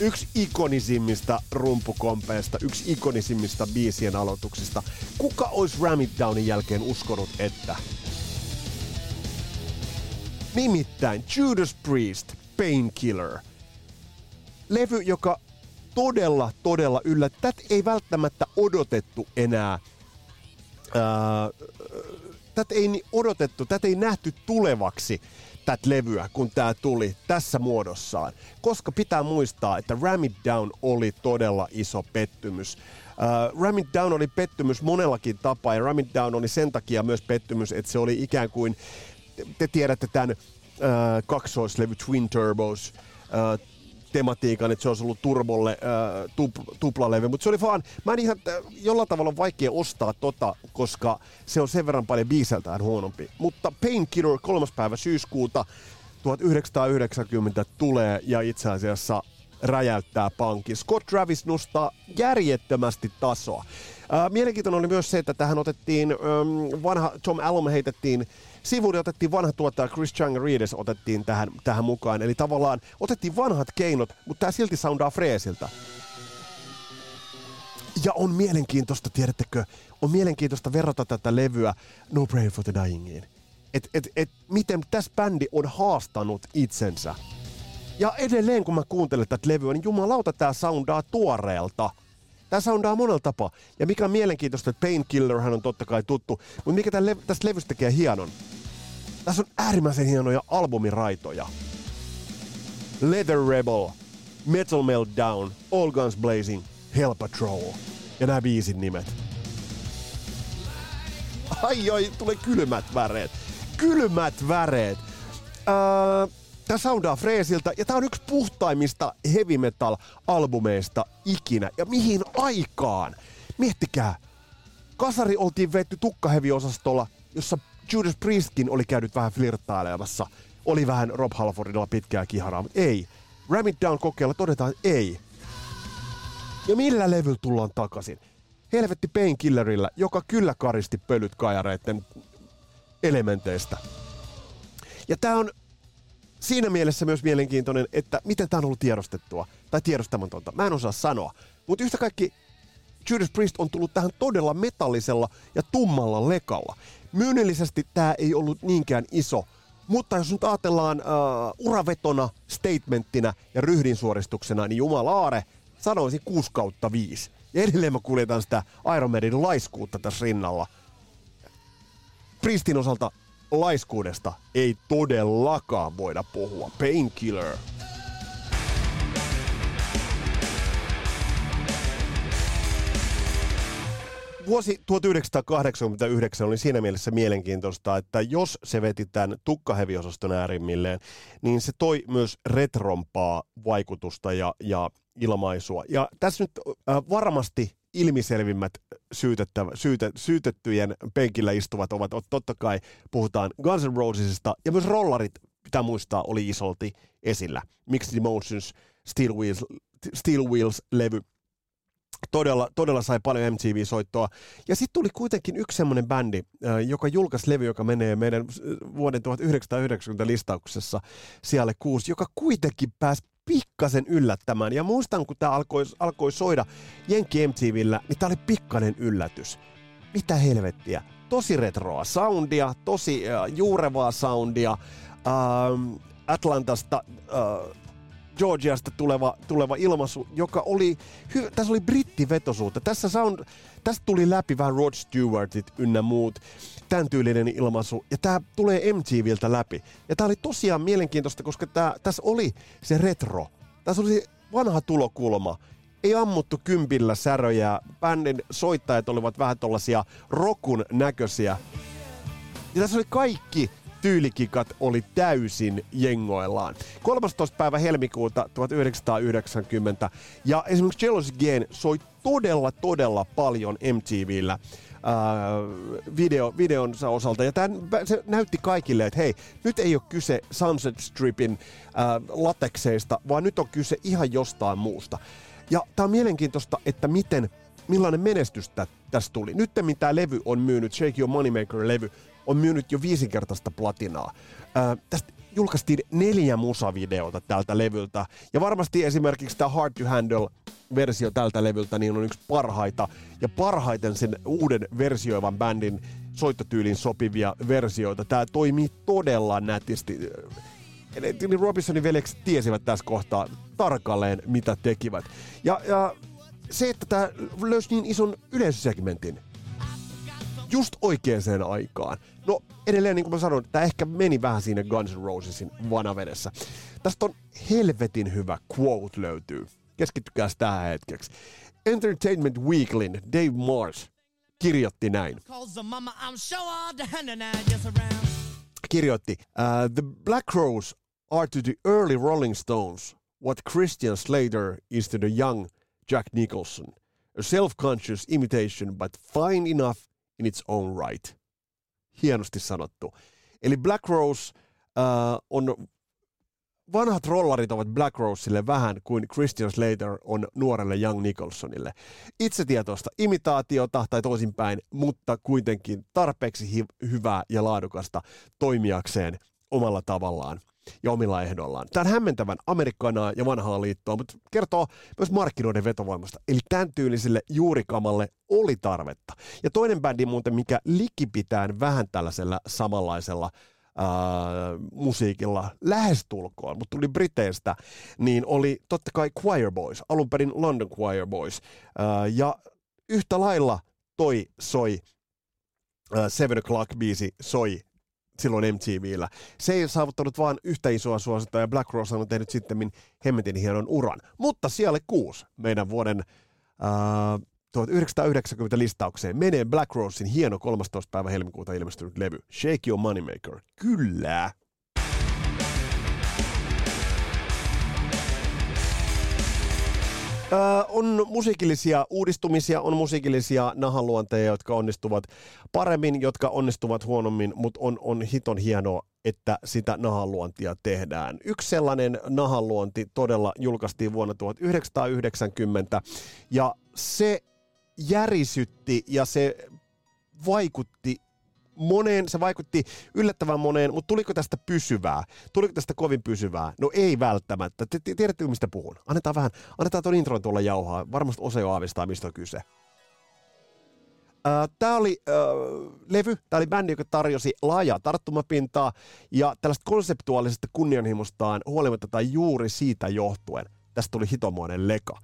yksi ikonisimmista rumpukompeista, yksi ikonisimmista biisien aloituksista. Kuka olisi Ram It Downin jälkeen uskonut, että... Nimittäin Judas Priest, Painkiller. Levy, joka todella, todella yllä. Tätä ei välttämättä odotettu enää. tätä ei odotettu, tätä ei nähty tulevaksi tätä levyä, kun tämä tuli tässä muodossaan. Koska pitää muistaa, että Ram It Down oli todella iso pettymys. Uh, Ram It Down oli pettymys monellakin tapaa, ja Ram It Down oli sen takia myös pettymys, että se oli ikään kuin, te tiedätte tämän uh, kaksoislevy Twin Turbos, uh, tematiikan, että se olisi ollut Turbolle äh, tup, tuplalevy, mutta se oli vaan, mä en ihan, jollain tavalla vaikea ostaa tota, koska se on sen verran paljon biiseltään huonompi. Mutta Painkiller kolmas päivä syyskuuta 1990 tulee ja itse asiassa räjäyttää pankki. Scott Travis nostaa järjettömästi tasoa. Äh, mielenkiintoinen oli myös se, että tähän otettiin, ähm, vanha Tom Allom heitettiin sivuun otettiin vanha tuottaja Chris Chang Reedes otettiin tähän, tähän mukaan. Eli tavallaan otettiin vanhat keinot, mutta tämä silti soundaa freesiltä. Ja on mielenkiintoista, tiedättekö, on mielenkiintoista verrata tätä levyä No Prayer for the Dyingiin. Et, et, et, miten tässä bändi on haastanut itsensä. Ja edelleen kun mä kuuntelen tätä levyä, niin jumalauta tää soundaa tuoreelta. Tää soundaa monella tapaa. Ja mikä on mielenkiintoista, että Painkillerhän on totta kai tuttu, mutta mikä le- tästä levystä tekee hienon? Tässä on äärimmäisen hienoja albumiraitoja. Leather Rebel, Metal Meltdown, All Guns Blazing, Hell Patrol. Ja nämä biisin nimet. Ai ai, tulee kylmät väreet. Kylmät väreet. Öö, Tämä soundaa freesiltä ja tämä on yksi puhtaimmista heavy metal albumeista ikinä. Ja mihin aikaan? Miettikää. Kasari oltiin vetty tukkaheviosastolla, jossa Judas Priestkin oli käynyt vähän flirttailemassa. Oli vähän Rob Halfordilla pitkää kiharaa, mutta ei. Ram It Down kokeilla todetaan ei. Ja millä levyllä tullaan takaisin? Helvetti Painkillerillä, joka kyllä karisti pölyt kajareiden elementeistä. Ja tää on siinä mielessä myös mielenkiintoinen, että miten tämä on ollut tiedostettua tai tiedostamatonta. Mä en osaa sanoa. Mutta yhtä kaikki Judas Priest on tullut tähän todella metallisella ja tummalla lekalla. Myynnillisesti tämä ei ollut niinkään iso, mutta jos nyt ajatellaan uh, uravetona, statementtina ja ryhdin suoristuksena, niin jumalaare sanoisin 6 kautta 5. Ja edelleen mä kuljetan sitä Iron Maiden laiskuutta tässä rinnalla. Pristin osalta laiskuudesta ei todellakaan voida puhua. Painkiller. Vuosi 1989 oli siinä mielessä mielenkiintoista, että jos se veti tämän tukkaheviosaston äärimmilleen, niin se toi myös retrompaa vaikutusta ja, ja ilmaisua. Ja tässä nyt äh, varmasti ilmiselvimmät syytettävä, syyte, syytettyjen penkillä istuvat ovat, totta kai puhutaan Guns N' Rosesista, ja myös rollarit, pitää muistaa, oli isolti esillä. Mixed Emotions, Steel Wheels, Steel Wheels-levy, todella, todella sai paljon MTV-soittoa. Ja sitten tuli kuitenkin yksi semmoinen bändi, joka julkaisi levy, joka menee meidän vuoden 1990 listauksessa siellä kuusi, joka kuitenkin pääsi pikkasen yllättämään. Ja muistan, kun tämä alkoi, alkoi soida Jenkki MTVllä, niin tämä oli pikkainen yllätys. Mitä helvettiä? Tosi retroa soundia, tosi uh, juurevaa soundia. Uh, Atlantasta uh, Georgiasta tuleva, tuleva ilmaisu, joka oli, hy, tässä oli brittivetosuutta. Tässä, sound, tästä tuli läpi vähän Rod Stewartit ynnä muut, tämän tyylinen ilmaisu, ja tämä tulee MTVltä läpi. Ja tämä oli tosiaan mielenkiintoista, koska tää, tässä oli se retro. Tässä oli se vanha tulokulma. Ei ammuttu kympillä säröjä, bändin soittajat olivat vähän tollasia rokun näköisiä. Ja tässä oli kaikki tyylikikat oli täysin jengoillaan. 13. päivä helmikuuta 1990 ja esimerkiksi Jealous Again soi todella todella paljon MTVllä. Uh, video, videonsa osalta. Ja tämän, se näytti kaikille, että hei, nyt ei ole kyse Sunset Stripin uh, latekseista, vaan nyt on kyse ihan jostain muusta. Ja tämä on mielenkiintoista, että miten, millainen menestys tästä tuli. Nyt mitä levy on myynyt, Shake Your Moneymaker-levy, on myynyt jo viisinkertaista platinaa. Ää, tästä julkaistiin neljä musavideota tältä levyltä. Ja varmasti esimerkiksi tämä Hard to Handle versio tältä levyltä niin on yksi parhaita ja parhaiten sen uuden versioivan bändin soittotyyliin sopivia versioita. Tämä toimii todella nätisti. Eli Robinsonin veljekset tiesivät tässä kohtaa tarkalleen, mitä tekivät. Ja, ja se, että tämä löysi niin ison yleisösegmentin, just oikeaan aikaan. No edelleen, niin kuin mä sanoin, tämä ehkä meni vähän siinä Guns N' Rosesin vanavedessä. Tästä on helvetin hyvä quote löytyy. Keskittykää tähän hetkeksi. Entertainment Weeklyn Dave Mars kirjoitti näin. Kirjoitti, uh, The Black Crows are to the early Rolling Stones what Christian Slater is to the young Jack Nicholson. A self-conscious imitation, but fine enough in its own right. Hienosti sanottu. Eli Black Rose uh, on vanhat rollarit ovat Black Roselle vähän kuin Christian Slater on nuorelle Young Nicholsonille. Itsetietoista imitaatiota tai toisinpäin, mutta kuitenkin tarpeeksi hi- hyvää ja laadukasta toimijakseen omalla tavallaan ja omilla ehdollaan. Tämä on hämmentävän amerikkanaa ja vanhaa liittoa, mutta kertoo myös markkinoiden vetovoimasta. Eli tämän tyyliselle juurikamalle oli tarvetta. Ja toinen bändi muuten, mikä likipitään vähän tällaisella samanlaisella Uh, musiikilla lähestulkoon, mutta tuli Briteistä, niin oli totta kai Choir Boys, alun perin London Choir Boys. Uh, ja yhtä lailla toi soi, Seven O'Clock-biisi soi silloin MTVllä. Se ei saavuttanut vain yhtä isoa suosita ja Black Rose on tehnyt sitten hemmetin hienon uran. Mutta siellä kuusi meidän vuoden äh, 1990 listaukseen menee Black Rosein hieno 13. päivä helmikuuta ilmestynyt levy Shake Your Moneymaker. Kyllä! Öö, on musiikillisia uudistumisia, on musiikillisia nahanluonteja, jotka onnistuvat paremmin, jotka onnistuvat huonommin, mutta on, on hiton hienoa, että sitä nahanluontia tehdään. Yksi sellainen nahanluonti todella julkaistiin vuonna 1990 ja se järisytti ja se vaikutti moneen, se vaikutti yllättävän moneen, mutta tuliko tästä pysyvää? Tuliko tästä kovin pysyvää? No ei välttämättä. Te tiedätte, mistä puhun. Annetaan vähän, annetaan tuon intron tuolla jauhaa. Varmasti osa jo aavistaa, mistä on kyse. Tämä oli uh, levy, tämä oli bändi, joka tarjosi laajaa tarttumapintaa ja tällaista konseptuaalisesta kunnianhimostaan huolimatta tai juuri siitä johtuen tästä tuli hitomoinen leka.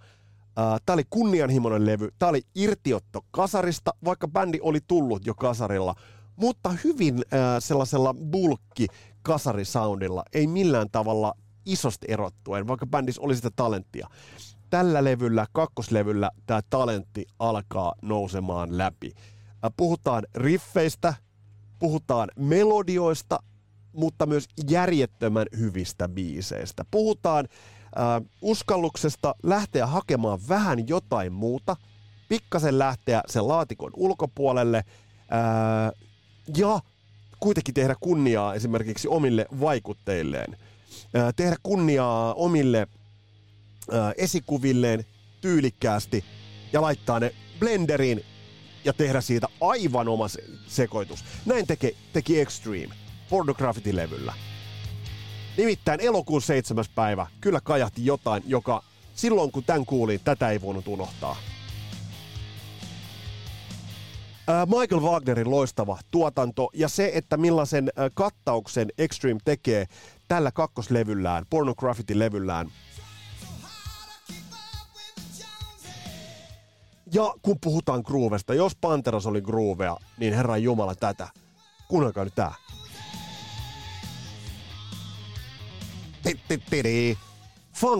Tämä oli kunnianhimoinen levy, tämä oli irtiotto kasarista, vaikka bändi oli tullut jo kasarilla, mutta hyvin äh, sellaisella bulkki kasarisoundilla, ei millään tavalla isosti erottuen, vaikka bändissä oli sitä talenttia. Tällä levyllä, kakkoslevyllä, tämä talentti alkaa nousemaan läpi. Äh, puhutaan riffeistä, puhutaan melodioista, mutta myös järjettömän hyvistä biiseistä. Puhutaan äh, uskalluksesta lähteä hakemaan vähän jotain muuta, pikkasen lähteä sen laatikon ulkopuolelle äh, ja kuitenkin tehdä kunniaa esimerkiksi omille vaikutteilleen. Tehdä kunniaa omille esikuvilleen tyylikkäästi ja laittaa ne blenderiin ja tehdä siitä aivan oma sekoitus. Näin teki, teki Extreme Pornography-levyllä. Nimittäin elokuun 7. päivä kyllä kajahti jotain, joka silloin kun tämän kuulin, tätä ei voinut unohtaa. Michael Wagnerin loistava tuotanto ja se, että millaisen kattauksen Extreme tekee tällä kakkoslevyllään, Pornography-levyllään. Ja kun puhutaan groovesta, jos Panteras oli groovea, niin herran jumala tätä. Kuunnelkaa nyt tää. Funk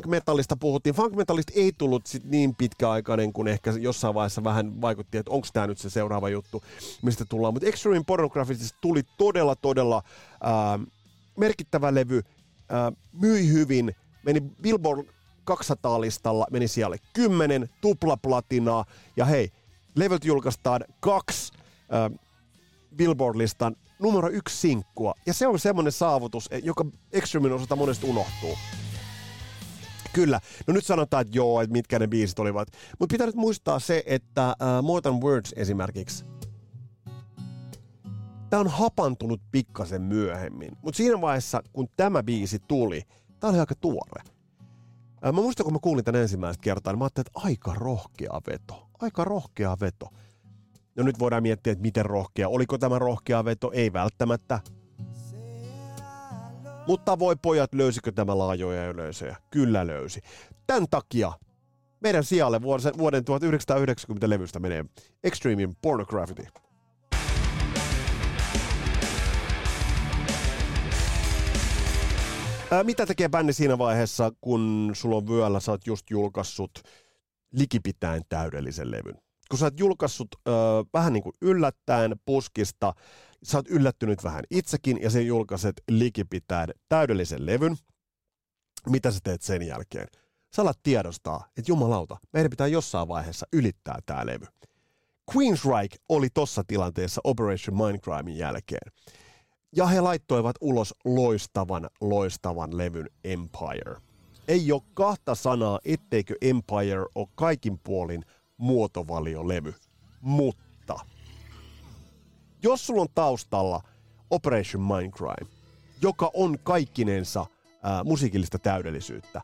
metallista puhuttiin. Funk metallista ei tullut sit niin pitkäaikainen kuin ehkä jossain vaiheessa vähän vaikutti, että onko tämä nyt se seuraava juttu, mistä tullaan. Mutta Extreme Pornographisista tuli todella, todella ää, merkittävä levy, ää, myi hyvin, meni Billboard 200-listalla, meni siellä 10, tuplaplatinaa, ja hei, levyt julkaistaan kaksi ää, Billboard-listan numero yksi sinkkua. Ja se on semmoinen saavutus, joka Extremin osalta monesti unohtuu. Kyllä. No nyt sanotaan, että joo, että mitkä ne biisit olivat. Mutta pitää nyt muistaa se, että uh, More Than Words esimerkiksi, tämä on hapantunut pikkasen myöhemmin. Mutta siinä vaiheessa, kun tämä biisi tuli, tämä oli aika tuore. Uh, mä muistan, kun mä kuulin tämän ensimmäistä kertaa, niin mä ajattelin, että aika rohkea veto. Aika rohkea veto. No nyt voidaan miettiä, että miten rohkea. Oliko tämä rohkea veto? Ei välttämättä. Mutta voi pojat, löysikö tämä laajoja yleisöjä? Kyllä löysi. Tämän takia meidän sijalle vuoden 1990 levystä menee Extremein Pornography. Ää, mitä tekee bändi siinä vaiheessa, kun sulla on vyöllä, sä oot just julkaissut likipitäen täydellisen levyn? kun sä oot julkaissut ö, vähän niin kuin yllättäen puskista, sä oot yllättynyt vähän itsekin ja sä julkaiset likipitäen täydellisen levyn, mitä sä teet sen jälkeen? Sä alat tiedostaa, että jumalauta, meidän pitää jossain vaiheessa ylittää tämä levy. Queensryche oli tossa tilanteessa Operation Mindcrimein jälkeen. Ja he laittoivat ulos loistavan, loistavan levyn Empire. Ei ole kahta sanaa, etteikö Empire ole kaikin puolin – muotovaliolevy. Mutta jos sulla on taustalla Operation Mindcrime, joka on kaikkinensa ää, musiikillista täydellisyyttä,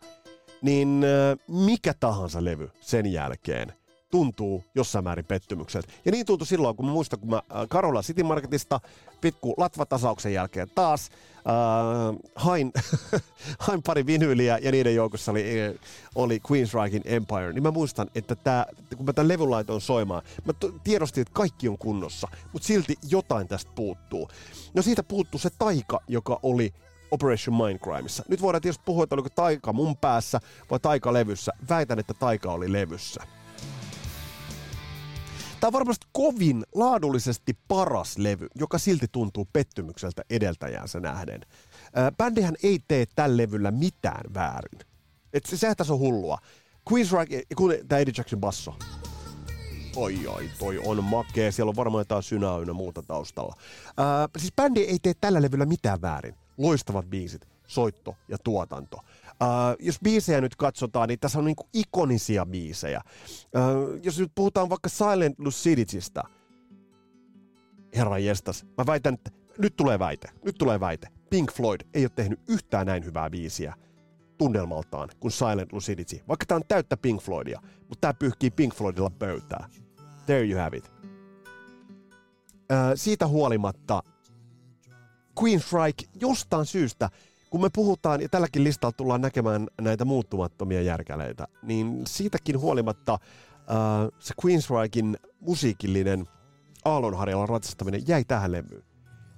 niin ää, mikä tahansa levy sen jälkeen tuntuu jossain määrin pettymykseltä. Ja niin tuntui silloin, kun mä muistan, kun mä Karola City Marketista pikku latvatasauksen jälkeen taas äh, hain, <laughs> hain pari vinyyliä ja niiden joukossa oli, oli Queensrychen Empire, niin mä muistan, että tää, kun mä tämän levyn laitoin soimaan, mä tiedostin, että kaikki on kunnossa, mutta silti jotain tästä puuttuu. No siitä puuttuu se taika, joka oli Operation Mindcrimeissa. Nyt voidaan tietysti puhua, että oliko taika mun päässä vai taika levyssä. Väitän, että taika oli levyssä. Tämä on varmasti kovin laadullisesti paras levy, joka silti tuntuu pettymykseltä edeltäjäänsä nähden. bändihän ei tee tällä levyllä mitään väärin. Et se, sehän tässä on hullua. Queensryche, kun tämä Eddie Jackson basso. Oi, oi, toi on makea. Siellä on varmaan jotain synää ynnä muuta taustalla. Ää, siis bändi ei tee tällä levyllä mitään väärin. Loistavat biisit, soitto ja tuotanto. Uh, jos biisejä nyt katsotaan, niin tässä on niinku ikonisia biisejä. Uh, jos nyt puhutaan vaikka Silent Luciditystä, herra jestas, mä väitän, että nyt tulee väite, nyt tulee väite. Pink Floyd ei ole tehnyt yhtään näin hyvää biisiä tunnelmaltaan kuin Silent Lucidity. Vaikka tää on täyttä Pink Floydia, mutta tää pyyhkii Pink Floydilla pöytää. There you have it. Uh, siitä huolimatta Queen Strike jostain syystä kun me puhutaan, ja tälläkin listalla tullaan näkemään näitä muuttumattomia järkäleitä, niin siitäkin huolimatta äh, se Queensrykin musiikillinen aallonharjalla ratsastaminen jäi tähän levyyn.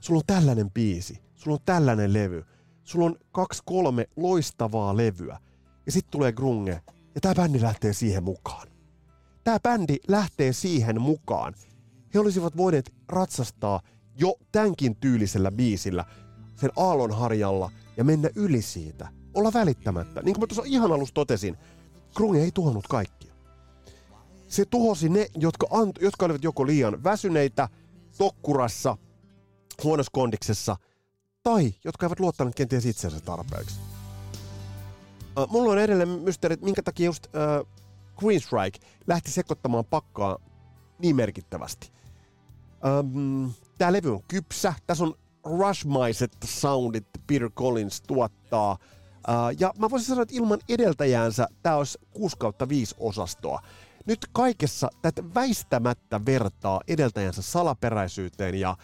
Sulla on tällainen biisi, sulla on tällainen levy, sulla on kaksi kolme loistavaa levyä, ja sitten tulee grunge, ja tämä bändi lähtee siihen mukaan. Tämä bändi lähtee siihen mukaan. He olisivat voineet ratsastaa jo tämänkin tyylisellä biisillä sen aallonharjalla ja mennä yli siitä. Olla välittämättä. Niin kuin mä tuossa ihan alussa totesin, grunge ei tuhonnut kaikkia. Se tuhosi ne, jotka, ant- jotka olivat joko liian väsyneitä, tokkurassa, huonossa kondiksessa, tai jotka eivät luottaneet kenties itseensä tarpeeksi. Uh, mulla on edelleen mysteeri, minkä takia just uh, Queenstrike lähti sekoittamaan pakkaa niin merkittävästi. Um, Tämä levy on kypsä, tässä on rushmaiset soundit Peter Collins tuottaa. Uh, ja mä voisin sanoa, että ilman edeltäjäänsä tämä olisi 6 kautta 5 osastoa. Nyt kaikessa tätä väistämättä vertaa edeltäjänsä salaperäisyyteen ja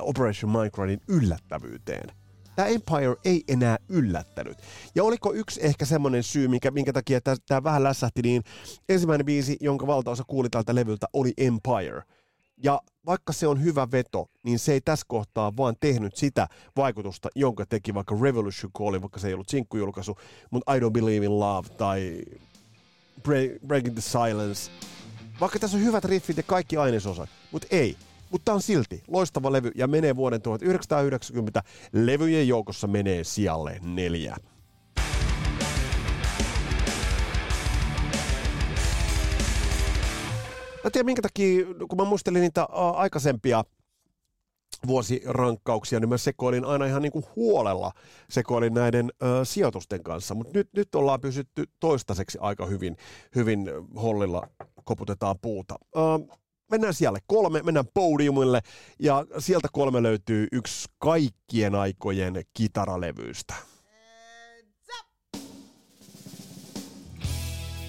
Operation Mindcrimein yllättävyyteen. Tämä Empire ei enää yllättänyt. Ja oliko yksi ehkä semmoinen syy, minkä, minkä takia tämä vähän lässähti, niin ensimmäinen biisi, jonka valtaosa kuuli tältä levyltä, oli Empire. Ja vaikka se on hyvä veto, niin se ei tässä kohtaa vaan tehnyt sitä vaikutusta, jonka teki vaikka Revolution Call, vaikka se ei ollut sinkkujulkaisu, mutta I Don't Believe in Love tai Breaking the Silence. Vaikka tässä on hyvät riffit ja kaikki ainesosat, mutta ei. Mutta on silti loistava levy ja menee vuoden 1990 levyjen joukossa menee sijalle neljä. Mä tiedän minkä takia, kun mä muistelin niitä aikaisempia vuosirankkauksia, niin mä sekoilin aina ihan niin kuin huolella sekoilin näiden ö, sijoitusten kanssa, mutta nyt, nyt ollaan pysytty toistaiseksi aika hyvin, hyvin hollilla koputetaan puuta. Ö, mennään siellä kolme, mennään podiumille ja sieltä kolme löytyy yksi kaikkien aikojen kitaralevyistä.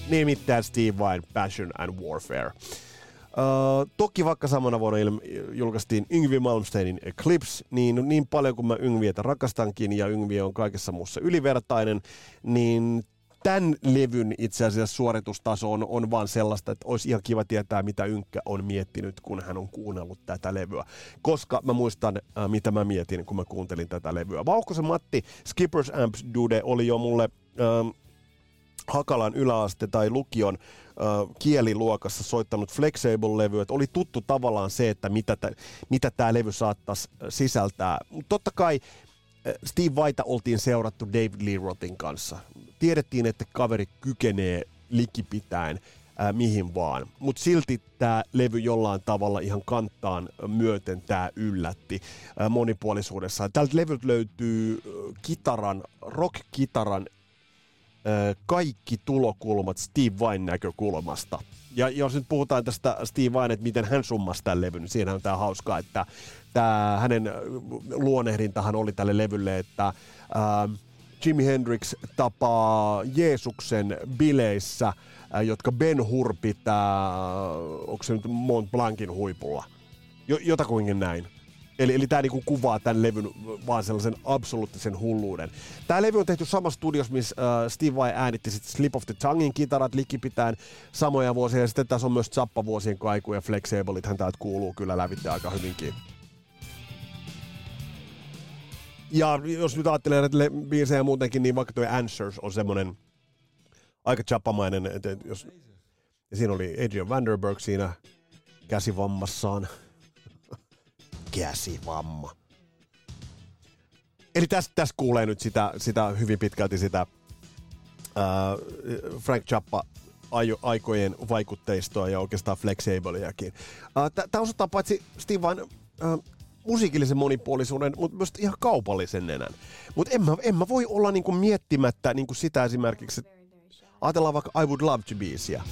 Nimittäin Steve Vai, Passion and Warfare. Uh, toki vaikka samana vuonna il- julkaistiin Yngvi Malmsteinin Eclipse, niin niin paljon kuin mä Yngvietä rakastankin ja Yngvi on kaikessa muussa ylivertainen, niin tämän levyn itse asiassa suoritustaso on, on vaan sellaista, että olisi ihan kiva tietää, mitä Ynkkä on miettinyt, kun hän on kuunnellut tätä levyä. Koska mä muistan, äh, mitä mä mietin, kun mä kuuntelin tätä levyä. Vauhkosen Matti, Skippers Amps Dude, oli jo mulle... Ähm, Hakalan yläaste tai lukion äh, kieliluokassa soittanut Flexable-levy, että oli tuttu tavallaan se, että mitä, tä, mitä tämä levy saattaisi sisältää. Totta kai Steve Vaita oltiin seurattu David Lee Rothin kanssa. Tiedettiin, että kaveri kykenee likipitäen ää, mihin vaan. Mutta silti tämä levy jollain tavalla ihan kanttaan myöten tämä yllätti ää, monipuolisuudessaan. Tältä levyltä löytyy kitaran, rock-kitaran kaikki tulokulmat Steve Vain näkökulmasta. Ja jos nyt puhutaan tästä Steve Vain, että miten hän summasi tämän levyn, niin siinä on tämä hauskaa, että tämä hänen luonehdintahan oli tälle levylle, että äh, Jimi Hendrix tapaa Jeesuksen bileissä, äh, jotka Ben Hur pitää, onko se nyt Mont Blancin huipulla. Jo, jotakuinkin näin. Eli, eli tämä niinku kuvaa tämän levyn vaan sellaisen absoluuttisen hulluuden. Tämä levy on tehty samassa studiossa, missä uh, Steve Vai äänitti sit Slip of the Tonguein kitarat likipitään samoja vuosia. Ja sitten tässä on myös Zappa-vuosien kaiku ja Flexableithän täältä kuuluu kyllä lävitte aika hyvinkin. Ja jos nyt ajattelee näitä biisejä muutenkin, niin vaikka tuo Answers on semmoinen aika chappamainen, jos, ja siinä oli Adrian Vanderberg siinä käsivammassaan käsivamma. Eli tässä täs kuulee nyt sitä, sitä hyvin pitkälti sitä äh, Frank Zappa aikojen vaikutteistoa ja oikeastaan Flexableakin. Äh, Tämä osoittaa paitsi Steve Vain musiikillisen monipuolisuuden, mutta myös ihan kaupallisen nenän. Mutta en en mä voi olla niinku miettimättä niinku sitä esimerkiksi, ajatellaan vaikka I Would Love to biisiä.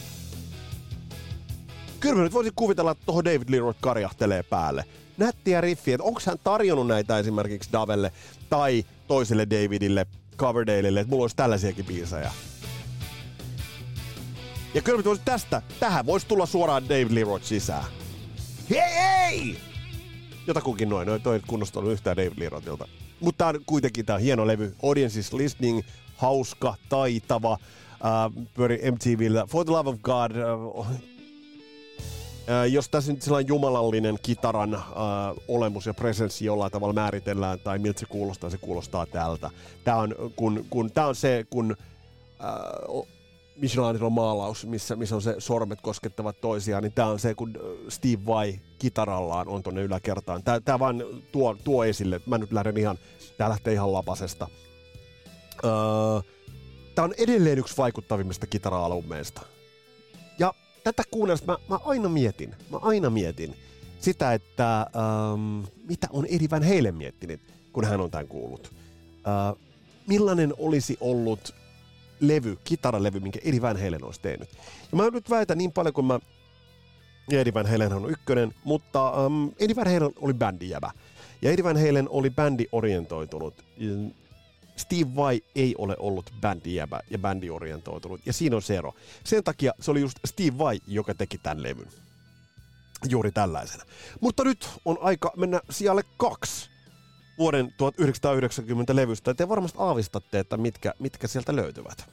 Kyllä mä nyt voisin kuvitella, että tuohon David Lee Roth karjahtelee päälle nättiä riffiä, onko hän tarjonnut näitä esimerkiksi Davelle tai toiselle Davidille, Coverdaleille, että mulla olisi tällaisiakin biisejä. Ja kyllä mä tästä, tähän voisi tulla suoraan David Lee Roth sisään. Hei hei! Jotakuinkin noin, noin toi kunnostunut yhtään David Lee Rothilta. Mutta tämä on kuitenkin tää on hieno levy. Audience is listening, hauska, taitava. Uh, pyöri MTVllä. For the love of God. Uh, Uh, jos tässä nyt sellainen jumalallinen kitaran uh, olemus ja presenssi jollain tavalla määritellään tai miltä se kuulostaa, se kuulostaa tältä. Tämä on, kun, kun, tää on se, kun uh, Michelinilla maalaus, missä, missä on se sormet koskettavat toisiaan, niin tämä on se, kun Steve Vai kitarallaan on tuonne yläkertaan. Tämä vaan tuo, tuo esille. Mä nyt lähden ihan, tämä lähtee ihan lapasesta. Öö, tämä on edelleen yksi vaikuttavimmista kitara-albumeista. Tätä kuunnellessa mä, mä aina mietin, mä aina mietin sitä, että ähm, mitä on Eddie Van Halen miettinyt, kun hän on tämän kuullut. Äh, millainen olisi ollut levy, kitaralevy, minkä Eddie Van Halen olisi tehnyt. Ja mä nyt väitän niin paljon, kun mä Eddie Van Halen on ykkönen, mutta um, Eddie Van Halen oli bändijävä. Ja Eddie Van Halen oli bändiorientoitunut. Steve Vai ei ole ollut bändijävä ja bändiorientoitunut. Ja siinä on se ero. Sen takia se oli just Steve Vai, joka teki tämän levyn. Juuri tällaisena. Mutta nyt on aika mennä sijalle kaksi vuoden 1990 levystä. Te varmasti aavistatte, että mitkä, mitkä sieltä löytyvät.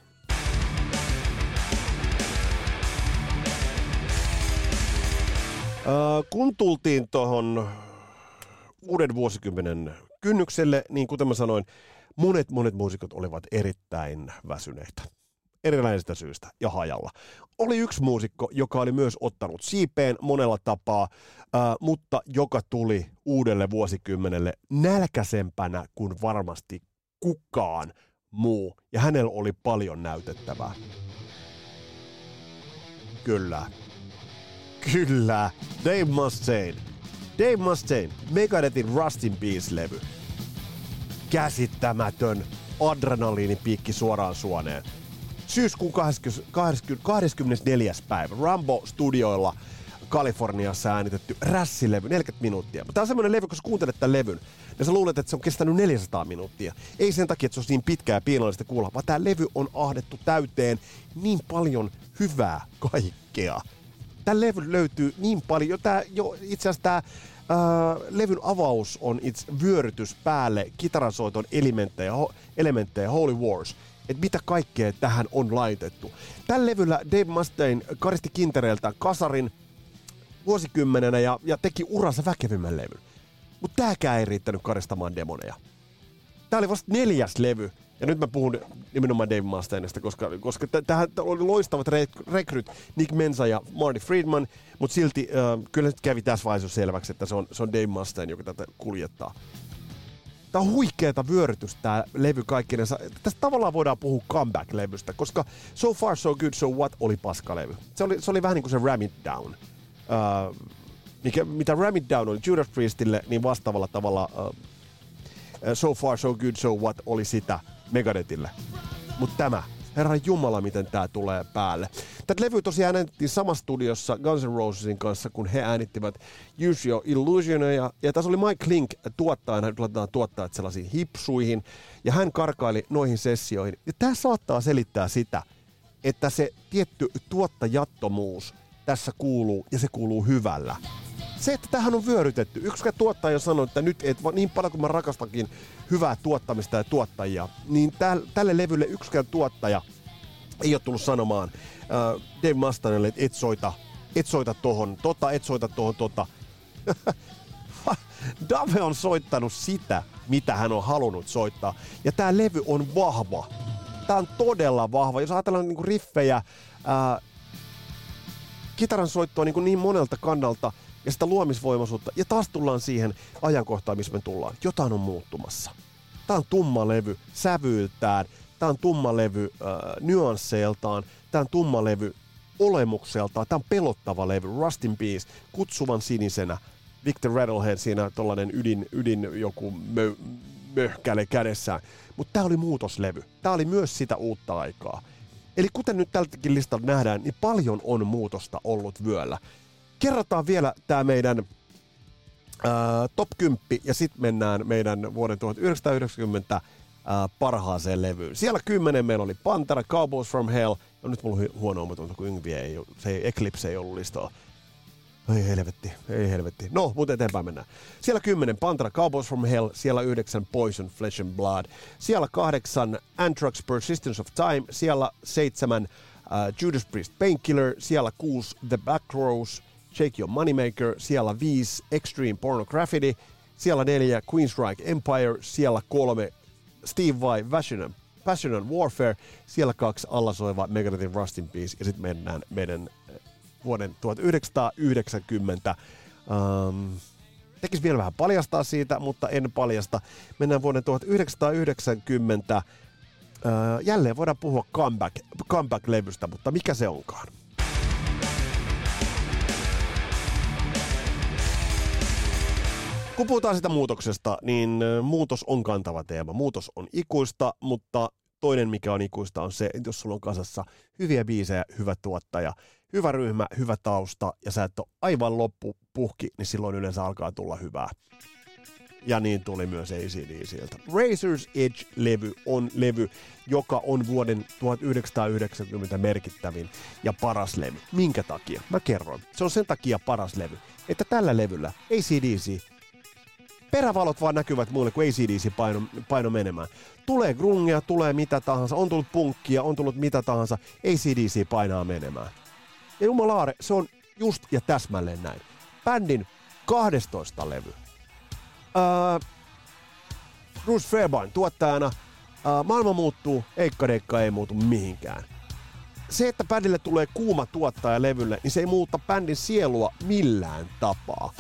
Äh, kun tultiin tuohon uuden vuosikymmenen kynnykselle, niin kuten mä sanoin, monet monet muusikot olivat erittäin väsyneitä erilaisista syistä ja hajalla. Oli yksi muusikko, joka oli myös ottanut siipeen monella tapaa, äh, mutta joka tuli uudelle vuosikymmenelle nälkäsempänä kuin varmasti kukaan muu, ja hänellä oli paljon näytettävää. Kyllä. Kyllä. Dave Mustaine. Dave Mustaine, Megadethin Rust in Peace-levy. Käsittämätön adrenaliinipiikki suoraan suoneen syyskuun 20, 20, 24. päivä Rambo Studioilla Kaliforniassa äänitetty rässilevy, 40 minuuttia. Tämä on semmoinen levy, kun sä kuuntelet tämän levyn, ja sä luulet, että se on kestänyt 400 minuuttia. Ei sen takia, että se olisi niin pitkää ja piinallista kuulla, vaan tämä levy on ahdettu täyteen niin paljon hyvää kaikkea. Tämä levy löytyy niin paljon, tää, jo, itse asiassa tämä Uh, levyn avaus on itse vyörytys päälle kitaransoiton elementtejä, ho, elementtejä Holy Wars että mitä kaikkea tähän on laitettu. Tällä levyllä Dave Mustaine karisti Kintereeltä kasarin vuosikymmenenä ja, ja teki uransa väkevimmän levyn. Mutta tääkään ei riittänyt karistamaan demoneja. Tää oli vasta neljäs levy, ja nyt mä puhun nimenomaan Dave Mustaineista, koska, koska tähän oli loistavat rek- rekryt Nick Mensa ja Marty Friedman, mutta silti äh, kyllä nyt kävi tässä vaiheessa selväksi, että se on, se on Dave Mustaine, joka tätä kuljettaa. Tämä on huikeeta vyörytys tämä levy kaikkinensa. Tästä tavallaan voidaan puhua comeback-levystä, koska So Far So Good So What oli paskalevy. Se oli, se oli vähän niin kuin se Ram It Down. Uh, mikä, mitä Ram It Down oli Judas Priestille, niin vastaavalla tavalla uh, So Far So Good So What oli sitä Megadethille. Mutta tämä, Herra Jumala, miten tämä tulee päälle. Tätä levy tosiaan äänettiin samassa studiossa Guns N' Rosesin kanssa, kun he äänittivät Use Your Illusion. Ja, tässä oli Mike Link tuottajana, nyt laitetaan tuottajat sellaisiin hipsuihin, ja hän karkaili noihin sessioihin. Ja tämä saattaa selittää sitä, että se tietty tuottajattomuus tässä kuuluu, ja se kuuluu hyvällä se, että tähän on vyörytetty. Yksi tuottaja sanoi, että nyt et, niin paljon kuin mä rakastankin hyvää tuottamista ja tuottajia, niin täl, tälle levylle yksikään tuottaja ei ole tullut sanomaan uh, Dave Mustanelle, että et soita, et soita tohon tota, et soita tohon tota. <laughs> Dave on soittanut sitä, mitä hän on halunnut soittaa. Ja tämä levy on vahva. Tämä on todella vahva. Jos ajatellaan niinku riffejä, ää, kitaran soittoa niin, niin monelta kannalta, ja sitä luomisvoimaisuutta. Ja taas tullaan siihen ajankohtaan, missä me tullaan. Jotain on muuttumassa. Tämä on tumma levy sävyiltään, tämä on tumma levy äh, nyansseiltaan, tämä on tumma levy olemukseltaan, tämä on pelottava levy, Rust in Peace, kutsuvan sinisenä, Victor Rattlehead siinä tollanen ydin, ydin joku mö, möhkäle kädessään. Mutta tämä oli muutoslevy. Tämä oli myös sitä uutta aikaa. Eli kuten nyt tältäkin listalta nähdään, niin paljon on muutosta ollut vyöllä kerrataan vielä tämä meidän ää, top 10 ja sitten mennään meidän vuoden 1990 ää, parhaaseen levyyn. Siellä kymmenen meillä oli Pantera, Cowboys from Hell. No nyt mulla on huono omatunto, kun Yngvi ei, se Eclipse ei ollut listalla. Ei helvetti, ei helvetti. No, mutta eteenpäin mennään. Siellä 10 Pantera Cowboys from Hell, siellä 9 Poison Flesh and Blood, siellä 8 Anthrax Persistence of Time, siellä 7 uh, Judas Priest Painkiller, siellä 6 The Back Rows, Shake Your Moneymaker, siellä 5 Extreme Pornography, siellä 4 Queenstrike Empire, siellä 3 Steve Vai Passion, Passion and Warfare, siellä kaksi allasoiva Megadethin Rust in Peace, ja sitten mennään meidän vuoden 1990. Um, tekisi vielä vähän paljastaa siitä, mutta en paljasta. Mennään vuoden 1990. Uh, jälleen voidaan puhua comeback, comeback-levystä, mutta mikä se onkaan? Kun puhutaan sitä muutoksesta, niin muutos on kantava teema. Muutos on ikuista, mutta toinen mikä on ikuista on se, että jos sulla on kasassa hyviä biisejä, hyvä tuottaja, hyvä ryhmä, hyvä tausta ja sä et ole aivan loppupuhki, niin silloin yleensä alkaa tulla hyvää. Ja niin tuli myös ACDCiltä. Razor's Edge-levy on levy, joka on vuoden 1990 merkittävin ja paras levy. Minkä takia? Mä kerron. Se on sen takia paras levy, että tällä levyllä ACDC perävalot vaan näkyvät muille, kun ACDC paino, paino menemään. Tulee grungia, tulee mitä tahansa, on tullut punkkia, on tullut mitä tahansa, ACDC painaa menemään. Ja jumalaare, se on just ja täsmälleen näin. Bändin 12 levy. Uh, Bruce Fairbairn tuottajana. Uh, maailma muuttuu, Eikka Deikka ei muutu mihinkään. Se, että bändille tulee kuuma tuottaja levylle, niin se ei muuta bändin sielua millään tapaa.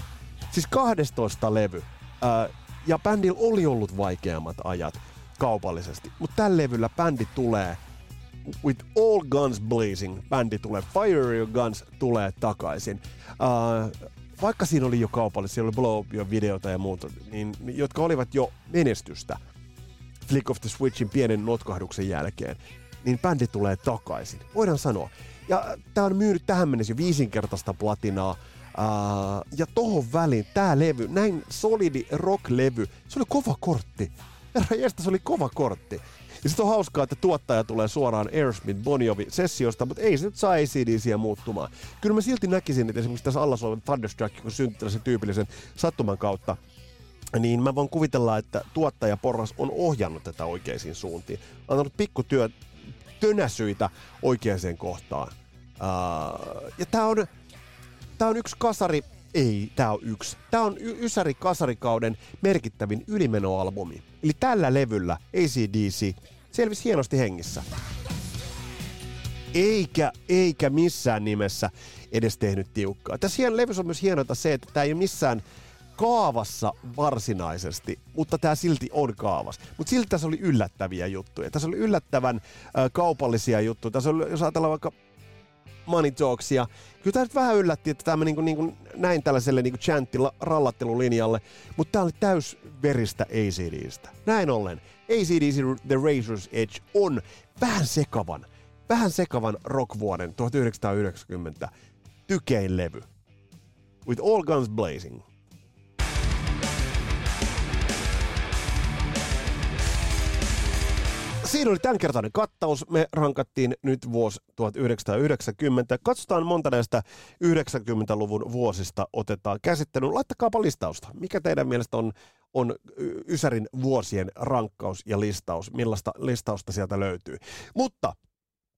Siis 12 levy. Uh, ja bändillä oli ollut vaikeammat ajat kaupallisesti, mutta tällä levyllä bändi tulee – With All Guns Blazing bändi tulee, Fire Your Guns tulee takaisin. Uh, vaikka siinä oli jo kaupallisia, siellä oli blow up jo videota ja muuta, niin, jotka olivat jo menestystä Flick of the Switchin pienen notkahduksen jälkeen, niin bändi tulee takaisin. Voidaan sanoa. Ja tämä on myynyt tähän mennessä jo viisinkertaista platinaa. Uh, ja tohon väliin tämä levy, näin solidi rock-levy, se oli kova kortti. Herra jästä, se oli kova kortti. Ja sitten on hauskaa, että tuottaja tulee suoraan Aerosmith Boniovi sessiosta, mutta ei se nyt saa ACDCä muuttumaan. Kyllä mä silti näkisin, että esimerkiksi tässä alla olevan Thunderstruck, kun syntyy tällaisen tyypillisen sattuman kautta, niin mä voin kuvitella, että tuottaja Porras on ohjannut tätä oikeisiin suuntiin. Ollut pikkutyö tönäsyitä oikeaan kohtaan. Uh, ja tää on, tää on yksi kasari, ei, tää on yksi. Tää on y- Ysäri Kasarikauden merkittävin ylimenoalbumi. Eli tällä levyllä ACDC selvisi hienosti hengissä. Eikä, eikä missään nimessä edes tehnyt tiukkaa. Tässä levyssä on myös hienoita se, että tämä ei ole missään kaavassa varsinaisesti, mutta tämä silti on kaavas. Mutta silti tässä oli yllättäviä juttuja. Tässä oli yllättävän äh, kaupallisia juttuja. Tässä oli, jos ajatellaan vaikka Money Talksia. Kyllä tämä nyt vähän yllätti, että tämä niin niin näin tällaiselle niin chantti rallattelulinjalle, mutta tämä oli täys veristä ACDstä. Näin ollen, ACDC The Razor's Edge on vähän sekavan, vähän sekavan rockvuoden 1990 tykein levy. With All Guns Blazing. Siinä oli tämänkertainen kattaus. Me rankattiin nyt vuosi 1990. Katsotaan monta näistä 90-luvun vuosista otetaan käsittelyyn. Laittakaapa listausta. Mikä teidän mielestä on, on Ysärin vuosien rankkaus ja listaus? Millaista listausta sieltä löytyy? Mutta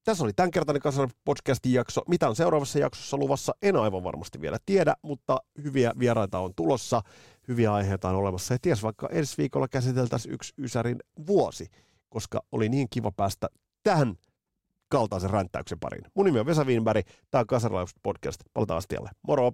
tässä oli tämänkertainen Kasarin podcastin jakso. Mitä on seuraavassa jaksossa luvassa, en aivan varmasti vielä tiedä, mutta hyviä vieraita on tulossa, hyviä aiheita on olemassa. Ja ties vaikka ensi viikolla käsiteltäisiin yksi Ysärin vuosi koska oli niin kiva päästä tähän kaltaisen ränttäyksen pariin. Mun nimi on Vesa Wienberg, tämä on Kasarilaus podcast. Palataan astialle. Moro!